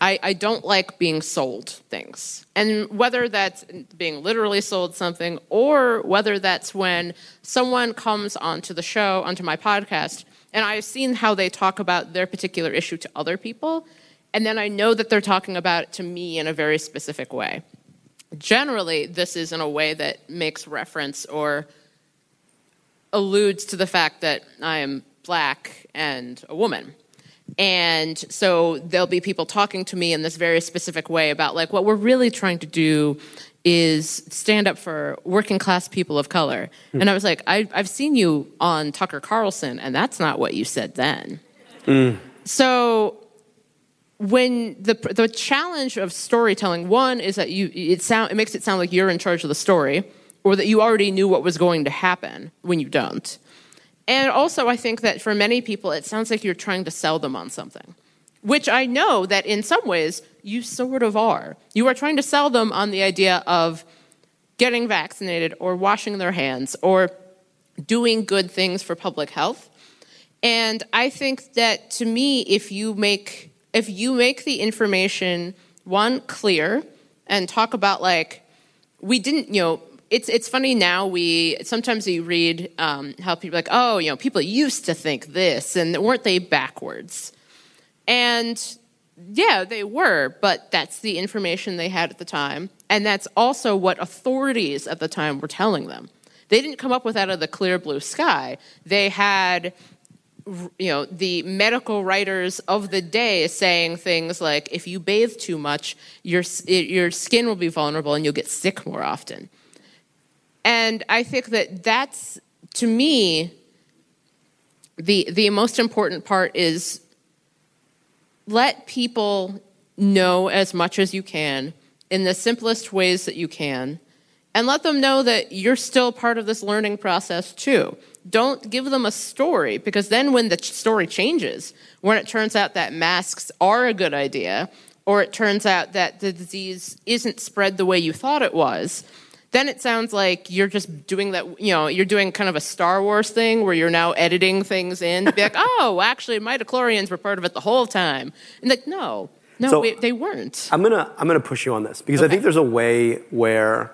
I, I, don't like being sold things. And whether that's being literally sold something or whether that's when someone comes onto the show, onto my podcast, and I've seen how they talk about their particular issue to other people, and then I know that they're talking about it to me in a very specific way. Generally, this is in a way that makes reference or alludes to the fact that I am black and a woman. And so there'll be people talking to me in this very specific way about like what we're really trying to do is stand up for working class people of color. Mm. And I was like, I, have seen you on Tucker Carlson, and that's not what you said then. Mm. So when the the challenge of storytelling, one is that you it sound it makes it sound like you're in charge of the story, or that you already knew what was going to happen when you don't. And also, I think that for many people, it sounds like you're trying to sell them on something, which I know that in some ways you sort of are. You are trying to sell them on the idea of getting vaccinated or washing their hands or doing good things for public health. And I think that to me, if you make if you make the information one clear and talk about like we didn't you know it's it's funny now. We sometimes you read um, how people like, oh, you know, people used to think this, and weren't they backwards? And yeah, they were, but that's the information they had at the time, and that's also what authorities at the time were telling them. They didn't come up with out of the clear blue sky. They had you know the medical writers of the day saying things like if you bathe too much your your skin will be vulnerable and you'll get sick more often and I think that that's, to me, the, the most important part is let people know as much as you can in the simplest ways that you can and let them know that you're still part of this learning process too. Don't give them a story because then when the story changes, when it turns out that masks are a good idea, or it turns out that the disease isn't spread the way you thought it was, then it sounds like you're just doing that, you know, you're doing kind of a Star Wars thing where you're now editing things in to be like, oh, actually, midichlorians were part of it the whole time. And like, no, no, so we, they weren't. I'm gonna, I'm gonna push you on this because okay. I think there's a way where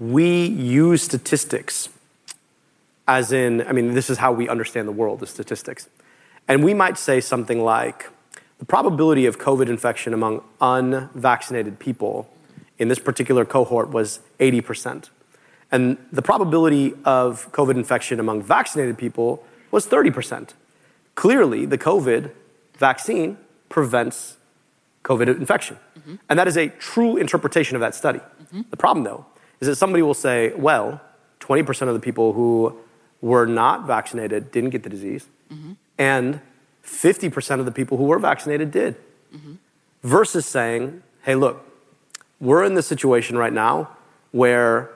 we use statistics as in, I mean, this is how we understand the world, the statistics. And we might say something like, the probability of COVID infection among unvaccinated people in this particular cohort was 80%. And the probability of COVID infection among vaccinated people was 30%. Clearly, the COVID vaccine prevents COVID infection. Mm-hmm. And that is a true interpretation of that study. Mm-hmm. The problem, though, is that somebody will say, well, 20% of the people who were not vaccinated didn't get the disease, mm-hmm. and 50% of the people who were vaccinated did. Mm-hmm. Versus saying, hey, look, we're in the situation right now where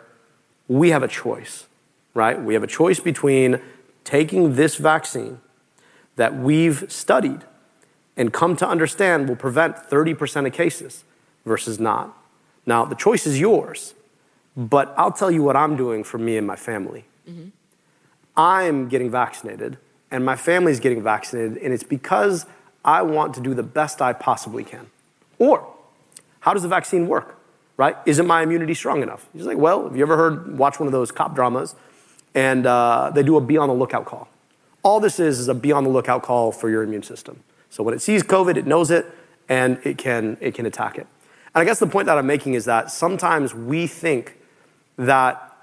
we have a choice, right? We have a choice between taking this vaccine that we've studied and come to understand will prevent 30% of cases versus not. Now, the choice is yours, but I'll tell you what I'm doing for me and my family. Mm-hmm. I'm getting vaccinated, and my family's getting vaccinated, and it's because I want to do the best I possibly can. Or, how does the vaccine work? right? Isn't my immunity strong enough? He's like, well, have you ever heard, watch one of those cop dramas and uh, they do a be on the lookout call? All this is is a be on the lookout call for your immune system. So when it sees COVID, it knows it and it can, it can attack it. And I guess the point that I'm making is that sometimes we think that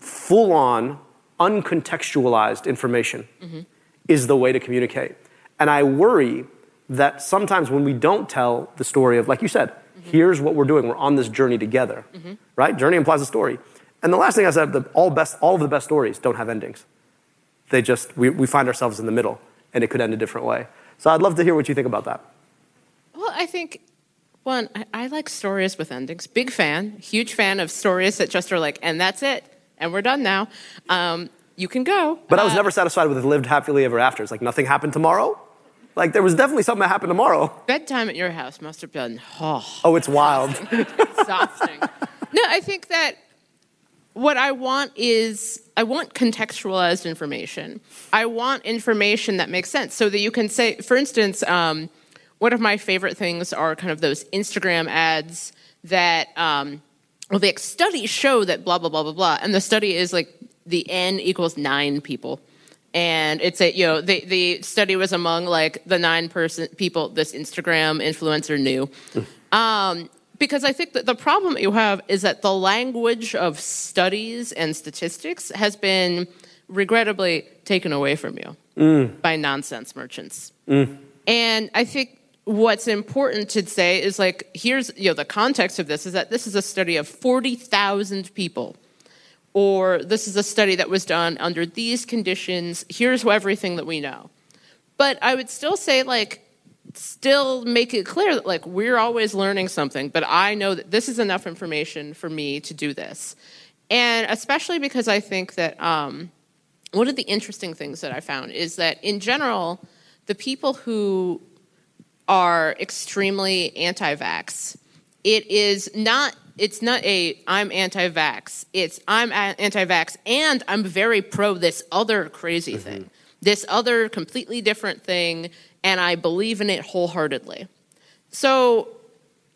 full on, uncontextualized information mm-hmm. is the way to communicate. And I worry that sometimes when we don't tell the story of, like you said. Here's what we're doing, we're on this journey together, mm-hmm. right? Journey implies a story. And the last thing I said, the, all, best, all of the best stories don't have endings. They just, we, we find ourselves in the middle, and it could end a different way. So I'd love to hear what you think about that. Well, I think one, I, I, like stories with endings. Big fan, huge fan of stories that just are like, and that's it, and we're done now. Um, you can go. But uh, I was uh, never satisfied with lived happily ever after. It's like nothing happened tomorrow. Like there was definitely something that happened tomorrow. Bedtime at your house must have been oh, oh it's wild, exhausting. no, I think that what I want is I want contextualized information. I want information that makes sense so that you can say, for instance, um, one of my favorite things are kind of those Instagram ads that, um, well, the studies show that blah, blah, blah, blah, blah. And the study is like the N equals nine people. And it's a, you know, the, the study was among like the nine person people this Instagram influencer knew. Um, because I think that the problem that you have is that the language of studies and statistics has been regrettably taken away from you mm. by nonsense merchants. Mm. And I think what's important to say is like here's you know the context of this is that this is a study of 40,000 people or this is a study that was done under these conditions here's everything that we know but i would still say like still make it clear that like we're always learning something but i know that this is enough information for me to do this and especially because i think that um, one of the interesting things that i found is that in general the people who are extremely anti-vax. It is not it's not a I'm anti-vax. It's I'm anti-vax and I'm very pro this other crazy mm-hmm. thing. This other completely different thing and I believe in it wholeheartedly. So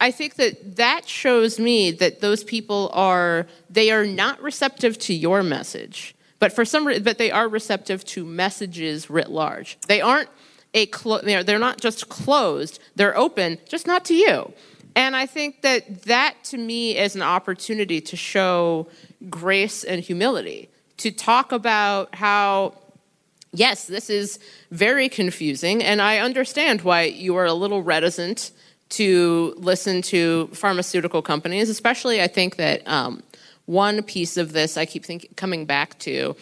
I think that that shows me that those people are they are not receptive to your message, but for some reason, but they are receptive to messages writ large. They aren't a clo- they're, they're not just closed, they're open, just not to you. And I think that that to me is an opportunity to show grace and humility, to talk about how, yes, this is very confusing, and I understand why you are a little reticent to listen to pharmaceutical companies, especially I think that um, one piece of this I keep think- coming back to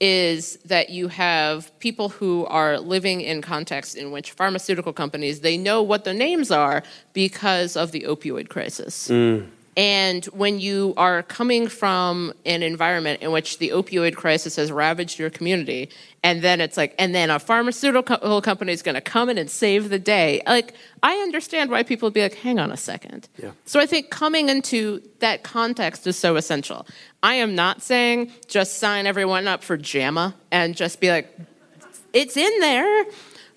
is that you have people who are living in contexts in which pharmaceutical companies they know what the names are because of the opioid crisis. Mm. And when you are coming from an environment in which the opioid crisis has ravaged your community, and then it's like, and then a pharmaceutical company is going to come in and save the day. Like, I understand why people would be like, hang on a second. Yeah. So I think coming into that context is so essential. I am not saying just sign everyone up for JAMA and just be like, it's in there.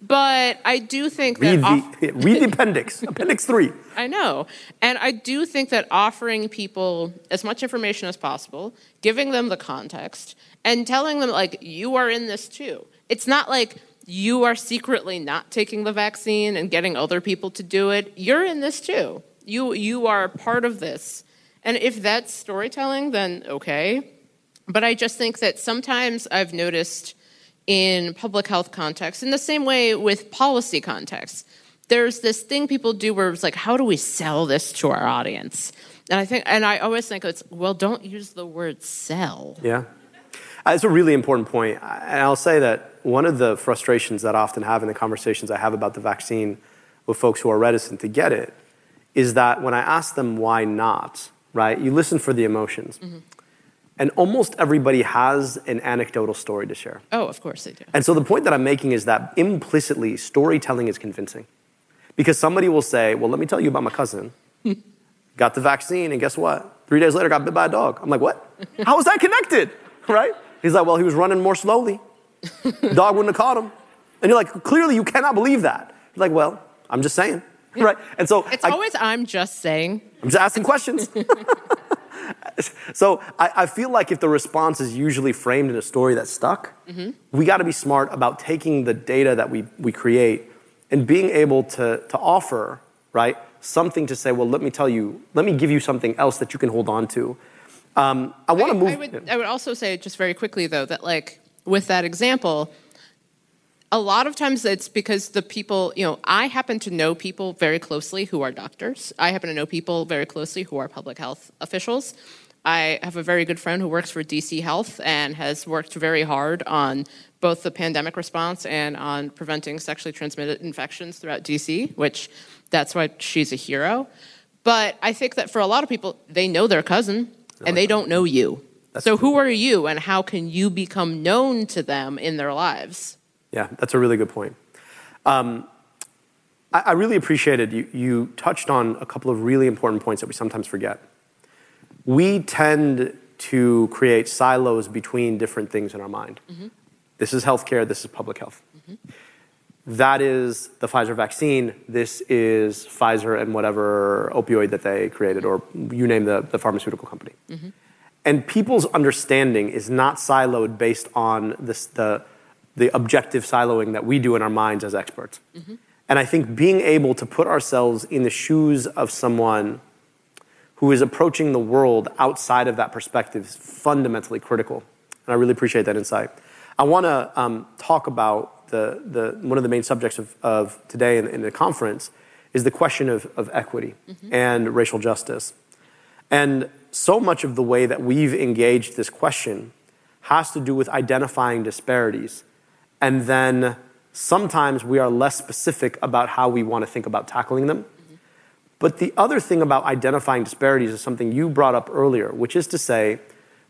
But I do think read that. Off- the, read the appendix, appendix three. I know. And I do think that offering people as much information as possible, giving them the context, and telling them, like, you are in this too. It's not like you are secretly not taking the vaccine and getting other people to do it. You're in this too. You, you are part of this. And if that's storytelling, then okay. But I just think that sometimes I've noticed in public health context, in the same way with policy context. There's this thing people do where it's like, how do we sell this to our audience? And I think, and I always think it's, well, don't use the word sell. Yeah. Uh, it's a really important point. And I'll say that one of the frustrations that I often have in the conversations I have about the vaccine with folks who are reticent to get it is that when I ask them why not, right, you listen for the emotions. Mm-hmm. And almost everybody has an anecdotal story to share. Oh, of course they do. And so the point that I'm making is that implicitly, storytelling is convincing. Because somebody will say, Well, let me tell you about my cousin. got the vaccine, and guess what? Three days later, got bit by a dog. I'm like, What? How is that connected? Right? He's like, Well, he was running more slowly. dog wouldn't have caught him. And you're like, Clearly, you cannot believe that. He's like, Well, I'm just saying. Right? And so it's I, always, I'm just saying. I'm just asking questions. so I, I, feel like if the response is usually framed in a story that's stuck, mm-hmm. we got to be smart about taking the data that we, we create and being able to, to offer, right, something to say, well, let me tell you, let me give you something else that you can hold on to. Um, I want to move. I would, I would also say, just very quickly, though, that like with that example, a lot of times it's because the people, you know, I happen to know people very closely who are doctors. I happen to know people very closely who are public health officials. I have a very good friend who works for DC Health and has worked very hard on both the pandemic response and on preventing sexually transmitted infections throughout DC, which that's why she's a hero. But I think that for a lot of people, they know their cousin and they don't know you. That's so who are you and how can you become known to them in their lives? Yeah, that's a really good point. Um, I, I, really appreciated you, you touched on a couple of really important points that we sometimes forget. We tend to create silos between different things in our mind. Mm-hmm. This is healthcare, this is public health. Mm-hmm. That is the Pfizer vaccine, this is Pfizer and whatever opioid that they created, or you name the, the pharmaceutical company. Mm-hmm. And people's understanding is not siloed based on this, the, the objective siloing that we do in our minds as experts. Mm-hmm. And I think being able to put ourselves in the shoes of someone who is approaching the world outside of that perspective is fundamentally critical. And I really appreciate that insight. I want to um, talk about the, the, one of the main subjects of, of today in, in, the conference is the question of, of equity mm-hmm. and racial justice. And so much of the way that we've engaged this question has to do with identifying disparities and then sometimes we are less specific about how we want to think about tackling them. Mm-hmm. But the other thing about identifying disparities is something you brought up earlier, which is to say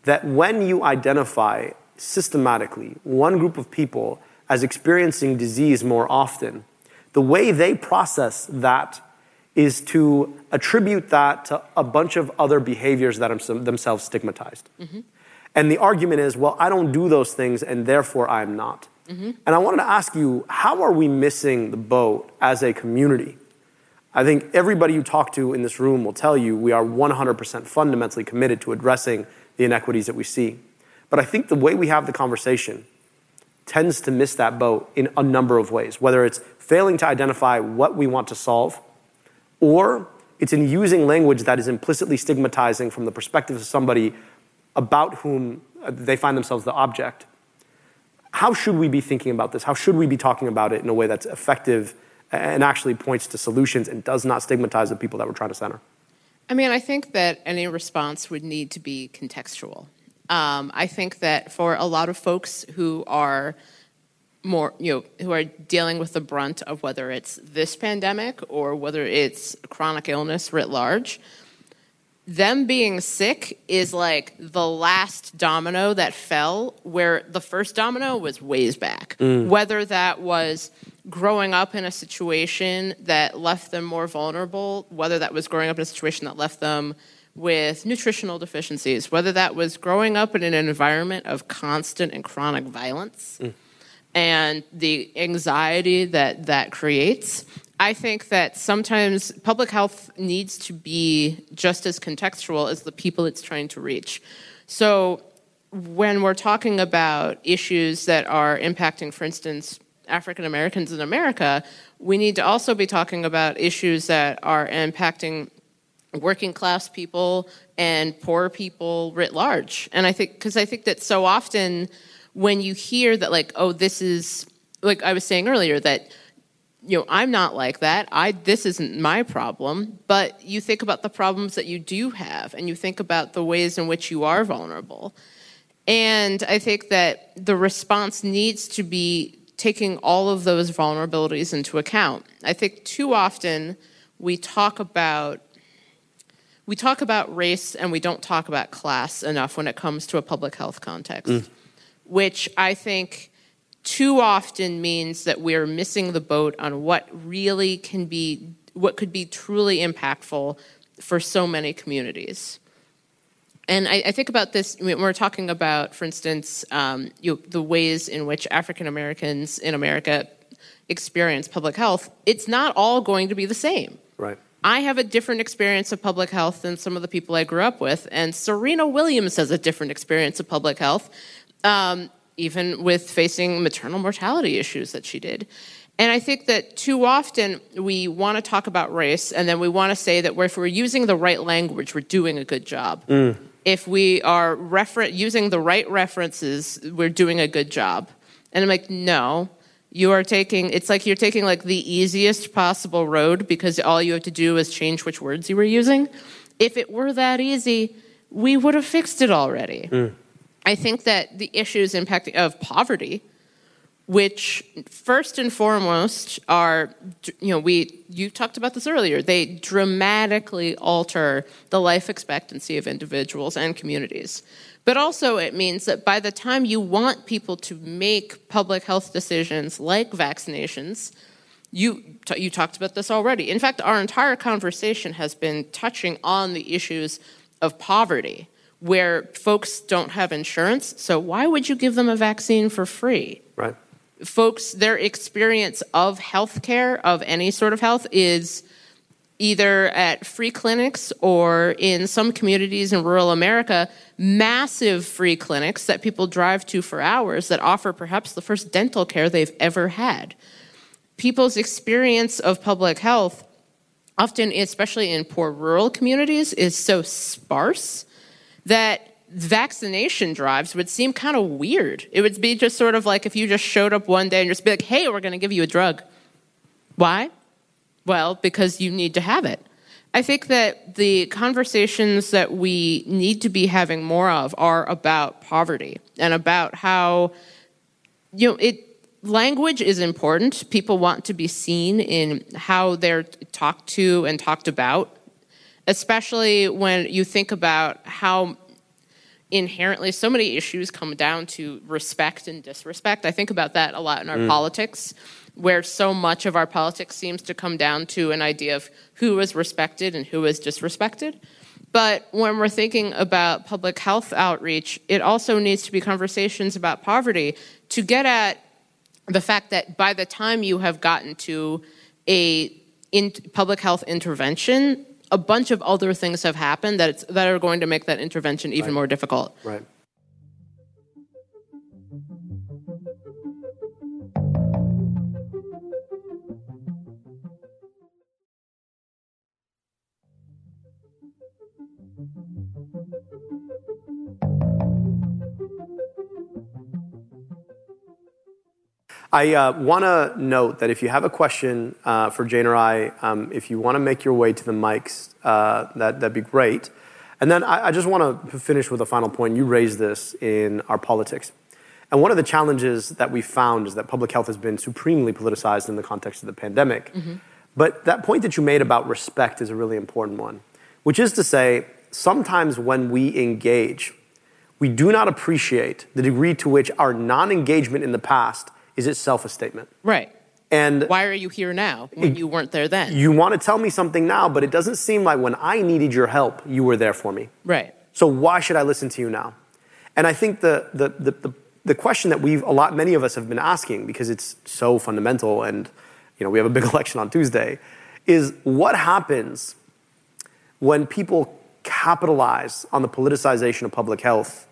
that when you identify systematically one group of people as experiencing disease more often, the way they process that is to attribute that to a bunch of other behaviors that are themselves stigmatized. Mm-hmm. And the argument is, well, I don't do those things and therefore I'm not. Mm-hmm. And I wanted to ask you, how are we missing the boat as a community? I think everybody you talk to in this room will tell you we are 100% fundamentally committed to addressing the inequities that we see. But I think the way we have the conversation tends to miss that boat in a number of ways, whether it's failing to identify what we want to solve, or it's in using language that is implicitly stigmatizing from the perspective of somebody about whom uh, they find themselves the object how should we be thinking about this? How should we be talking about it in a way that's effective and actually points to solutions and does not stigmatize the people that we're trying to center? I mean, I think that any response would need to be contextual. Um, I think that for a lot of folks who are more, you know, who are dealing with the brunt of whether it's this pandemic or whether it's chronic illness writ large, them being sick is like the last domino that fell where the first domino was ways back. Mm. Whether that was growing up in a situation that left them more vulnerable, whether that was growing up in a situation that left them with nutritional deficiencies, whether that was growing up in an environment of constant and chronic violence mm. and the anxiety that that creates I think that sometimes public health needs to be just as contextual as the people it's trying to reach. So when we're talking about issues that are impacting, for instance, African Americans in America, we need to also be talking about issues that are impacting working class people and poor people writ large. And I think, because I think that so often when you hear that, like, oh, this is, like I was saying earlier, that you know i'm not like that i this isn't my problem but you think about the problems that you do have and you think about the ways in which you are vulnerable and i think that the response needs to be taking all of those vulnerabilities into account i think too often we talk about we talk about race and we don't talk about class enough when it comes to a public health context mm. which i think too often means that we're missing the boat on what really can be, what could be truly impactful for so many communities. And I, I think about this when we're talking about, for instance, um, you know, the ways in which African Americans in America experience public health. It's not all going to be the same. Right. I have a different experience of public health than some of the people I grew up with, and Serena Williams has a different experience of public health. Um, even with facing maternal mortality issues that she did. And I think that too often we want to talk about race and then we want to say that if we're using the right language, we're doing a good job. Mm. if we are refer- using the right references, we're doing a good job. And I'm like, no, you are taking, it's like you're taking like the easiest possible road because all you have to do is change which words you were using. If it were that easy, we would have fixed it already. Mm. I think that the issues impacting of poverty, which first and foremost are, you know, we you talked about this earlier. They dramatically alter the life expectancy of individuals and communities. But also, it means that by the time you want people to make public health decisions like vaccinations, you, you talked about this already. In fact, our entire conversation has been touching on the issues of poverty, where folks don't have insurance. So, why would you give them a vaccine for free? Right. Folks, their experience of healthcare, of any sort of health, is either at free clinics or in some communities in rural America, massive free clinics that people drive to for hours that offer perhaps the first dental care they've ever had. People's experience of public health, often, especially in poor rural communities, is so sparse that vaccination drives would seem kind of weird. It would be just sort of like if you just showed up one day and just be like, hey, we're going to give you a drug. Why? Well, because you need to have it. I think that the conversations that we need to be having more of are about poverty and about how, you know, it language is important. People want to be seen in how they're talked to and talked about, especially when you think about how inherently so many issues come down to respect and disrespect. I think about that a lot in our mm. politics where so much of our politics seems to come down to an idea of who is respected and who is disrespected. But when we're thinking about public health outreach, it also needs to be conversations about poverty to get at the fact that by the time you have gotten to a in public health intervention, a bunch of other things have happened that, that are going to make that intervention even right. more difficult. Right. I uh, want to note that if you have a question uh, for Jane or I, um, if you want to make your way to the mics, uh, that, that'd be great. And then I, I just want to finish with a final point. You raised this in our politics. And one of the challenges that we found is that public health has been supremely politicized in the context of the pandemic. Mm-hmm. But that point that you made about respect is a really important one, which is to say, sometimes when we engage, we do not appreciate the degree to which our non engagement in the past is itself a statement. Right. And why are you here now when you weren't there then? You want to tell me something now, but it doesn't seem like when I needed your help, you were there for me. Right. So why should I listen to you now? And I think the the the, the, the question that we've a lot many of us have been asking because it's so fundamental and you know we have a big election on Tuesday is what happens when people capitalize on the politicization of public health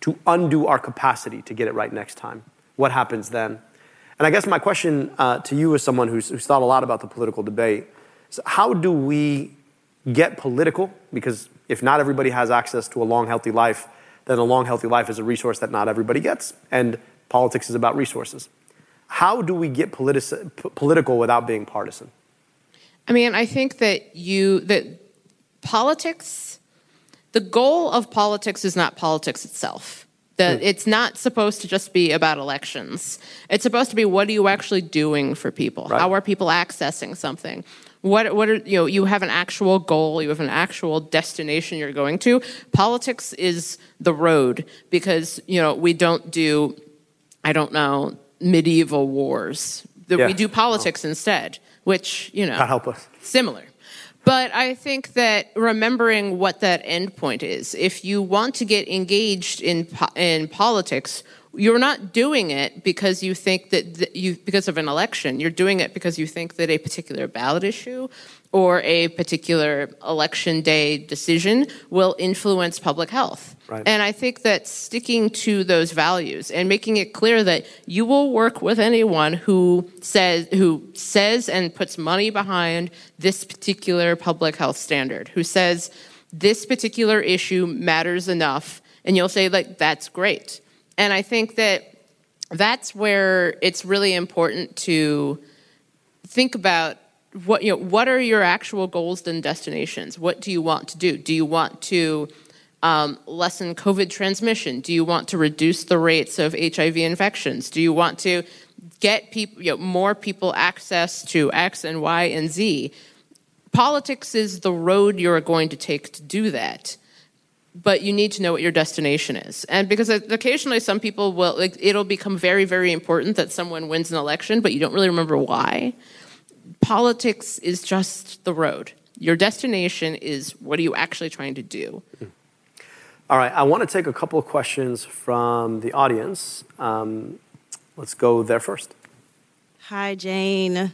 to undo our capacity to get it right next time what happens then? And I guess my question uh, to you, as someone who's, who's, thought a lot about the political debate, is how do we get political? Because if not everybody has access to a long, healthy life, then a long, healthy life is a resource that not everybody gets. And politics is about resources. How do we get p- political without being partisan? I mean, I think that you, that politics, the goal of politics is not politics itself. That hmm. it's not supposed to just be about elections. It's supposed to be what are you actually doing for people? Right. How are people accessing something? What what are you know, you have an actual goal, you have an actual destination you're going to. Politics is the road because, you know, we don't do I don't know, medieval wars. Yeah. We do politics oh. instead, which, you know, God help us. Similar. But I think that remembering what that endpoint is, if you want to get engaged in in politics, you're not doing it because you think that you because of an election. You're doing it because you think that a particular ballot issue or a particular election day decision will influence public health. Right. And I think that sticking to those values and making it clear that you will work with anyone who says who says and puts money behind this particular public health standard, who says this particular issue matters enough, and you'll say, like, that's great. And I think that that's where it's really important to think about what you know what are your actual goals and destinations? What do you want to do? Do you want to um, lessen covid transmission? Do you want to reduce the rates of hiv infections? Do you want to get people you know, more people access to x and y and z? Politics is the road you're going to take to do that but you need to know what your destination is. And because occasionally some people will like it'll become very very important that someone wins an election but you don't really remember why politics is just the road. Your destination is what are you actually trying to do? All right, I want to take a couple of questions from the audience. Um, let's go there first. Hi, Jane.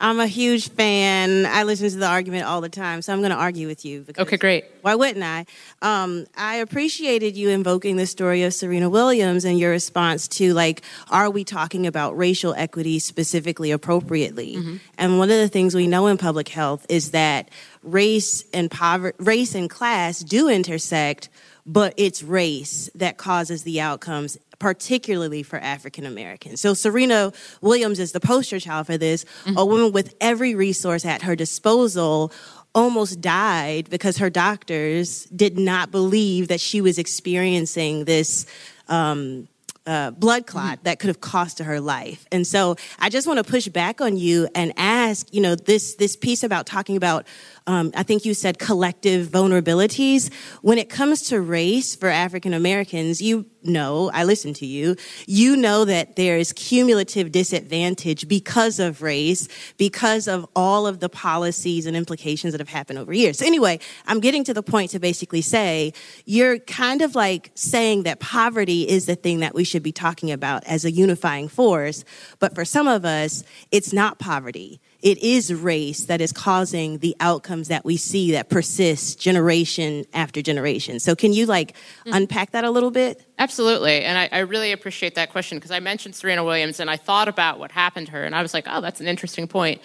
I'm a huge fan. I listen to the argument all the time, so I'm going to argue with you. Okay, great. Why wouldn't I? Um, I appreciated you invoking the story of Serena Williams and your response to, like, are we talking about racial equity specifically appropriately? Mm-hmm. And one of the things we know in public health is that race and poverty, race and class do intersect, but it's race that causes the outcomes particularly for African Americans. So Serena Williams is the poster child for this, mm-hmm. a woman with every resource at her disposal almost died because her doctors did not believe that she was experiencing this um, uh, blood clot mm-hmm. that could have cost her life. And so I just want to push back on you and ask, you know, this this piece about talking about um, I think you said collective vulnerabilities. When it comes to race for African Americans, you know, I listen to you, you know that there is cumulative disadvantage because of race, because of all of the policies and implications that have happened over years. So anyway, I'm getting to the point to basically say, you're kind of like saying that poverty is the thing that we should be talking about as a unifying force. But for some of us, it's not poverty it is race that is causing the outcomes that we see that persist generation after generation. So can you like mm. unpack that a little bit? Absolutely. And I, I really appreciate that question because I mentioned Serena Williams and I thought about what happened to her and I was like, oh, that's an interesting point.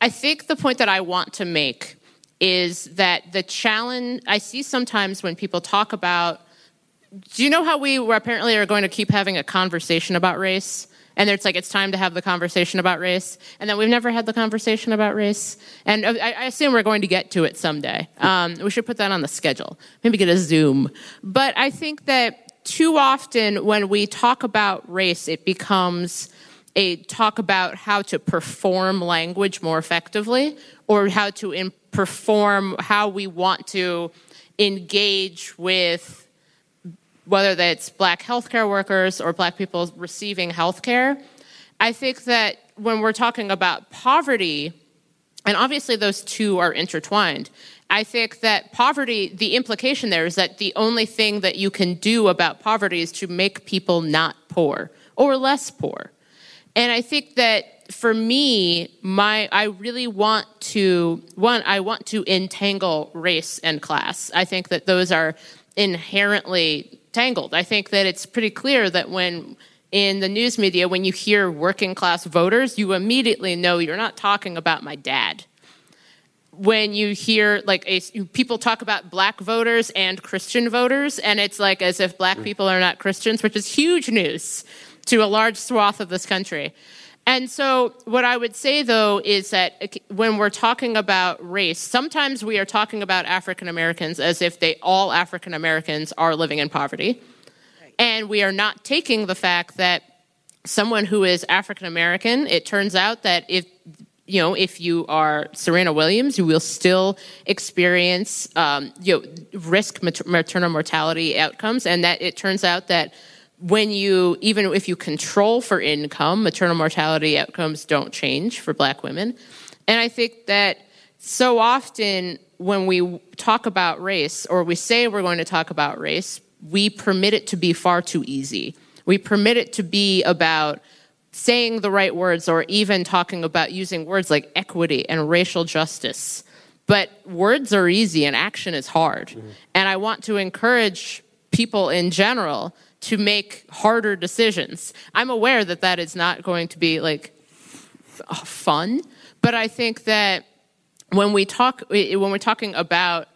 I think the point that I want to make is that the challenge I see sometimes when people talk about do you know how we apparently are going to keep having a conversation about race? And it's like it's time to have the conversation about race. And then we've never had the conversation about race. And uh, i, I assume we're going to get to it someday. Um, we should put that on the schedule. Maybe get a zoom. But i think that too often when we talk about race it becomes a talk about how to perform language more effectively or how to perform how we want to engage with whether that's black healthcare workers or black people receiving healthcare. I think that when we're talking about poverty, and obviously those two are intertwined, I think that poverty, the implication there is that the only thing that you can do about poverty is to make people not poor or less poor. And I think that for me, my I really want to one, I want to entangle race and class. I think that those are inherently tangled. I think that it's pretty clear that when in the news media, when you hear working class voters, you immediately know you're not talking about my dad. When you hear like a, people talk about black voters and Christian voters, and it's like as if black mm. people are not Christians, which is huge news to a large swath of this country. And so, what I would say though is that when we're talking about race, sometimes we are talking about African Americans as if they all African Americans are living in poverty. Right. And we are not taking the fact that someone who is African American, it turns out that if you know, if you are Serena Williams, you will still experience um, you know, risk maternal mortality outcomes, and that it turns out that when you even if you control for income maternal mortality outcomes don't change for black women. And i think that so often when we talk about race or we say we're going to talk about race we permit it to be far too easy. We permit it to be about saying the right words or even talking about using words like equity and racial justice. But words are easy and action is hard. Mm-hmm. and i want to encourage people in general to make harder decisions. I'm aware that that is not going to be like fun, but I think that when we talk when we're talking about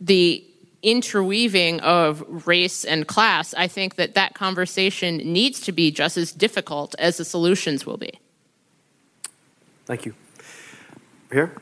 the interweaving of race and class, I think that that conversation needs to be just as difficult as the solutions will be. Thank you. Here?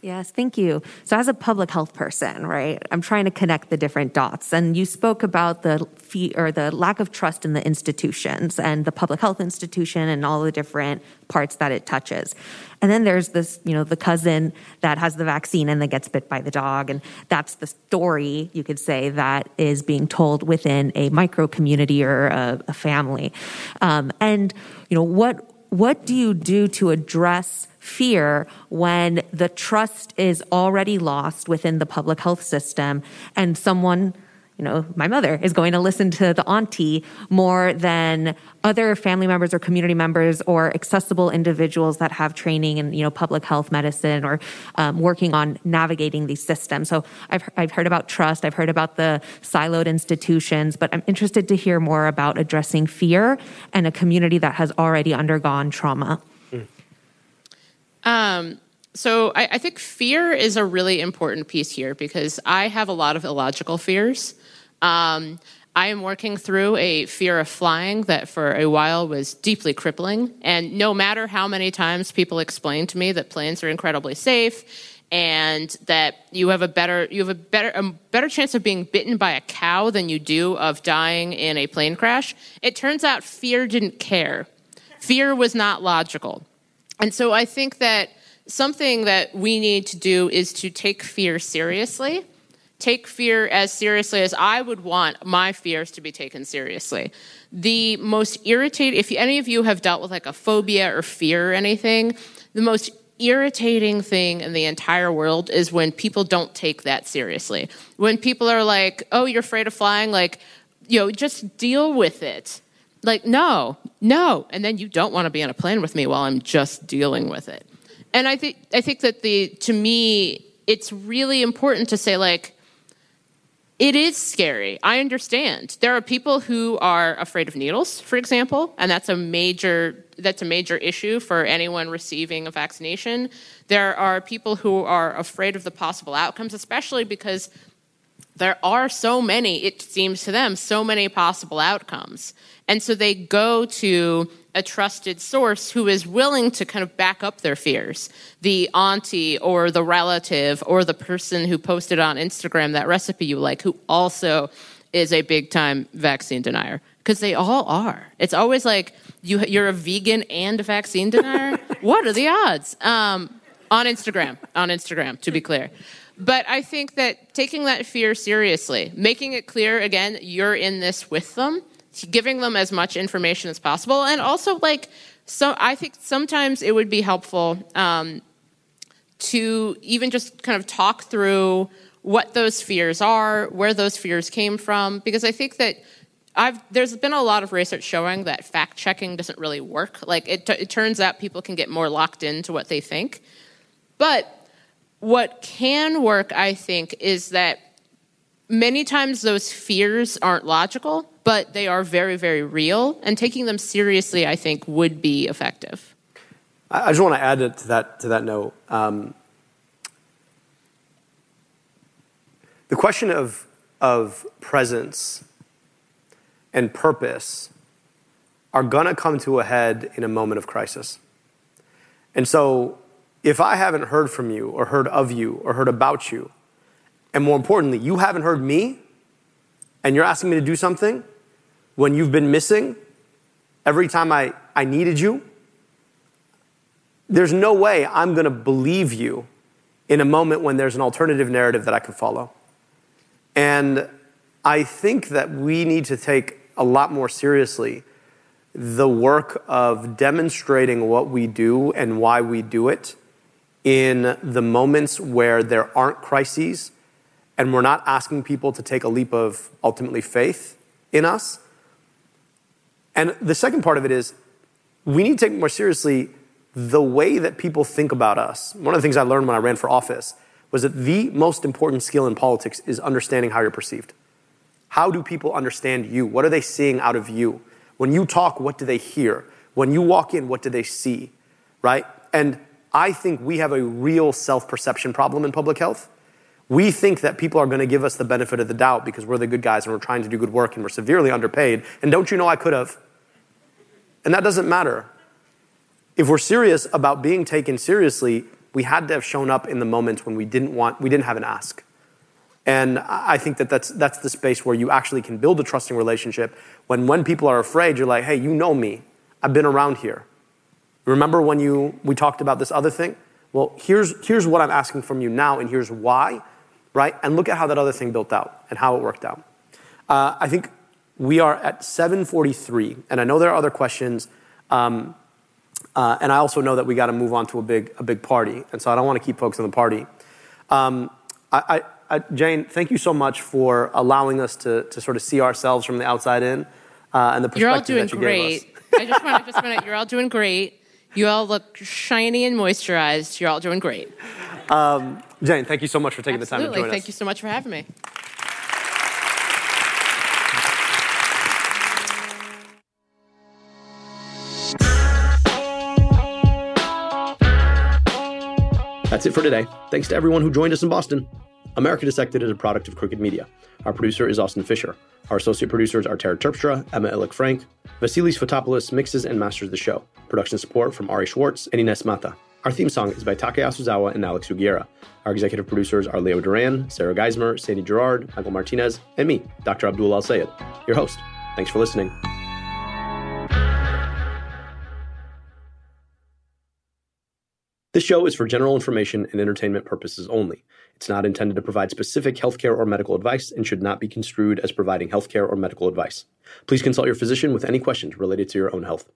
Yes, thank you. So, as a public health person, right, I'm trying to connect the different dots. And you spoke about the fee or the lack of trust in the institutions and the public health institution and all the different parts that it touches. And then there's this, you know, the cousin that has the vaccine and then gets bit by the dog. And that's the story, you could say, that is being told within a micro community or a, a family. Um, and, you know, what what do you do to address fear when the trust is already lost within the public health system and someone you know, my mother is going to listen to the auntie more than other family members or community members or accessible individuals that have training in, you know, public health medicine or um, working on navigating these systems. So I've, I've heard about trust, I've heard about the siloed institutions, but I'm interested to hear more about addressing fear and a community that has already undergone trauma. Um, so I, I, think fear is a really important piece here because I have a lot of illogical fears. Um, I am working through a fear of flying that for a while was deeply crippling. And no matter how many times people explain to me that planes are incredibly safe and that you have a better you have a better a better chance of being bitten by a cow than you do of dying in a plane crash, it turns out fear didn't care. Fear was not logical. And so I think that something that we need to do is to take fear seriously. Take fear as seriously as I would want my fears to be taken seriously. The most irritating, if any of you have dealt with like a phobia or fear or anything, the most irritating thing in the entire world is when people don't take that seriously. When people are like, oh, you're afraid of flying, like, you know, just deal with it like, no, no. And then you don't want to be on a plane with me while I'm just dealing with it. And I think I think that the to me, it's really important to say like it is scary. I understand. There are people who are afraid of needles, for example, and that's a major that's a major issue for anyone receiving a vaccination. There are people who are afraid of the possible outcomes, especially because there are so many, it seems to them, so many possible outcomes. And so they go to a trusted source who is willing to kind of back up their fears the auntie or the relative or the person who posted on Instagram that recipe you like, who also is a big time vaccine denier. Because they all are. It's always like you, you're a vegan and a vaccine denier. what are the odds? Um, on Instagram, on Instagram, to be clear. But I think that taking that fear seriously, making it clear again, you're in this with them, giving them as much information as possible, and also like, so I think sometimes it would be helpful um, to even just kind of talk through what those fears are, where those fears came from, because I think that I've, there's been a lot of research showing that fact checking doesn't really work. Like it, it turns out people can get more locked into what they think. But what can work, I think, is that many times those fears aren't logical, but they are very, very real, and taking them seriously, I think, would be effective. I just want to add to that, to that note. Um, the question of, of presence and purpose are going to come to a head in a moment of crisis. And so if I haven't heard from you or heard of you or heard about you, and more importantly, you haven't heard me, and you're asking me to do something when you've been missing every time I, I needed you, there's no way I'm going to believe you in a moment when there's an alternative narrative that I can follow. And I think that we need to take a lot more seriously the work of demonstrating what we do and why we do it in the moments where there aren't crises and we're not asking people to take a leap of ultimately faith in us. And the second part of it is we need to take more seriously the way that people think about us. One of the things I learned when I ran for office was that the most important skill in politics is understanding how you're perceived. How do people understand you? What are they seeing out of you? When you talk, what do they hear? When you walk in, what do they see? Right? And I think we have a real self perception problem in public health we think that people are going to give us the benefit of the doubt because we're the good guys and we're trying to do good work and we're severely underpaid. And don't you know I could have? And that doesn't matter. If we're serious about being taken seriously, we had to have shown up in the moments when we didn't want, we didn't have an ask. And I think that that's, that's the space where you actually can build a trusting relationship. When, when people are afraid, you're like, hey, you know me. I've been around here. Remember when you, we talked about this other thing? Well, here's, here's what I'm asking from you now, and here's why, right? And look at how that other thing built out and how it worked out. Uh, I think we are at 7:43, and I know there are other questions, um, uh, and I also know that we got to move on to a big a big party, and so I don't want to keep folks in the party. Um, I, I, I, Jane, thank you so much for allowing us to to sort of see ourselves from the outside in, uh, and the perspective You're all doing you great. I just want to just minute. You're all doing great. You all look shiny and moisturized. You're all doing great. Um, Jane, thank you so much for taking the time to Absolutely. join Thank us. you so much for having me. That's it for today. Thanks to everyone who joined us in Boston. America Dissected is a product of Crooked Media. Our producer is Austin Fisher. Our associate producers are Tara Terpstra, Emma Illick Frank. Vasilis Fotopoulos mixes and masters the show. Production support from Ari Schwartz and Ines Mata. Our theme song is by Taka Yasuzawa and Alex Sugiura. Our executive producers are Leo Duran, Sarah Geismer, Sandy Girard, Michael Martinez, and me, Dr. Abdul El Sayed, your host. Thanks for listening. This show is for general information and entertainment purposes only. It's not intended to provide specific healthcare or medical advice and should not be construed as providing healthcare or medical advice. Please consult your physician with any questions related to your own health.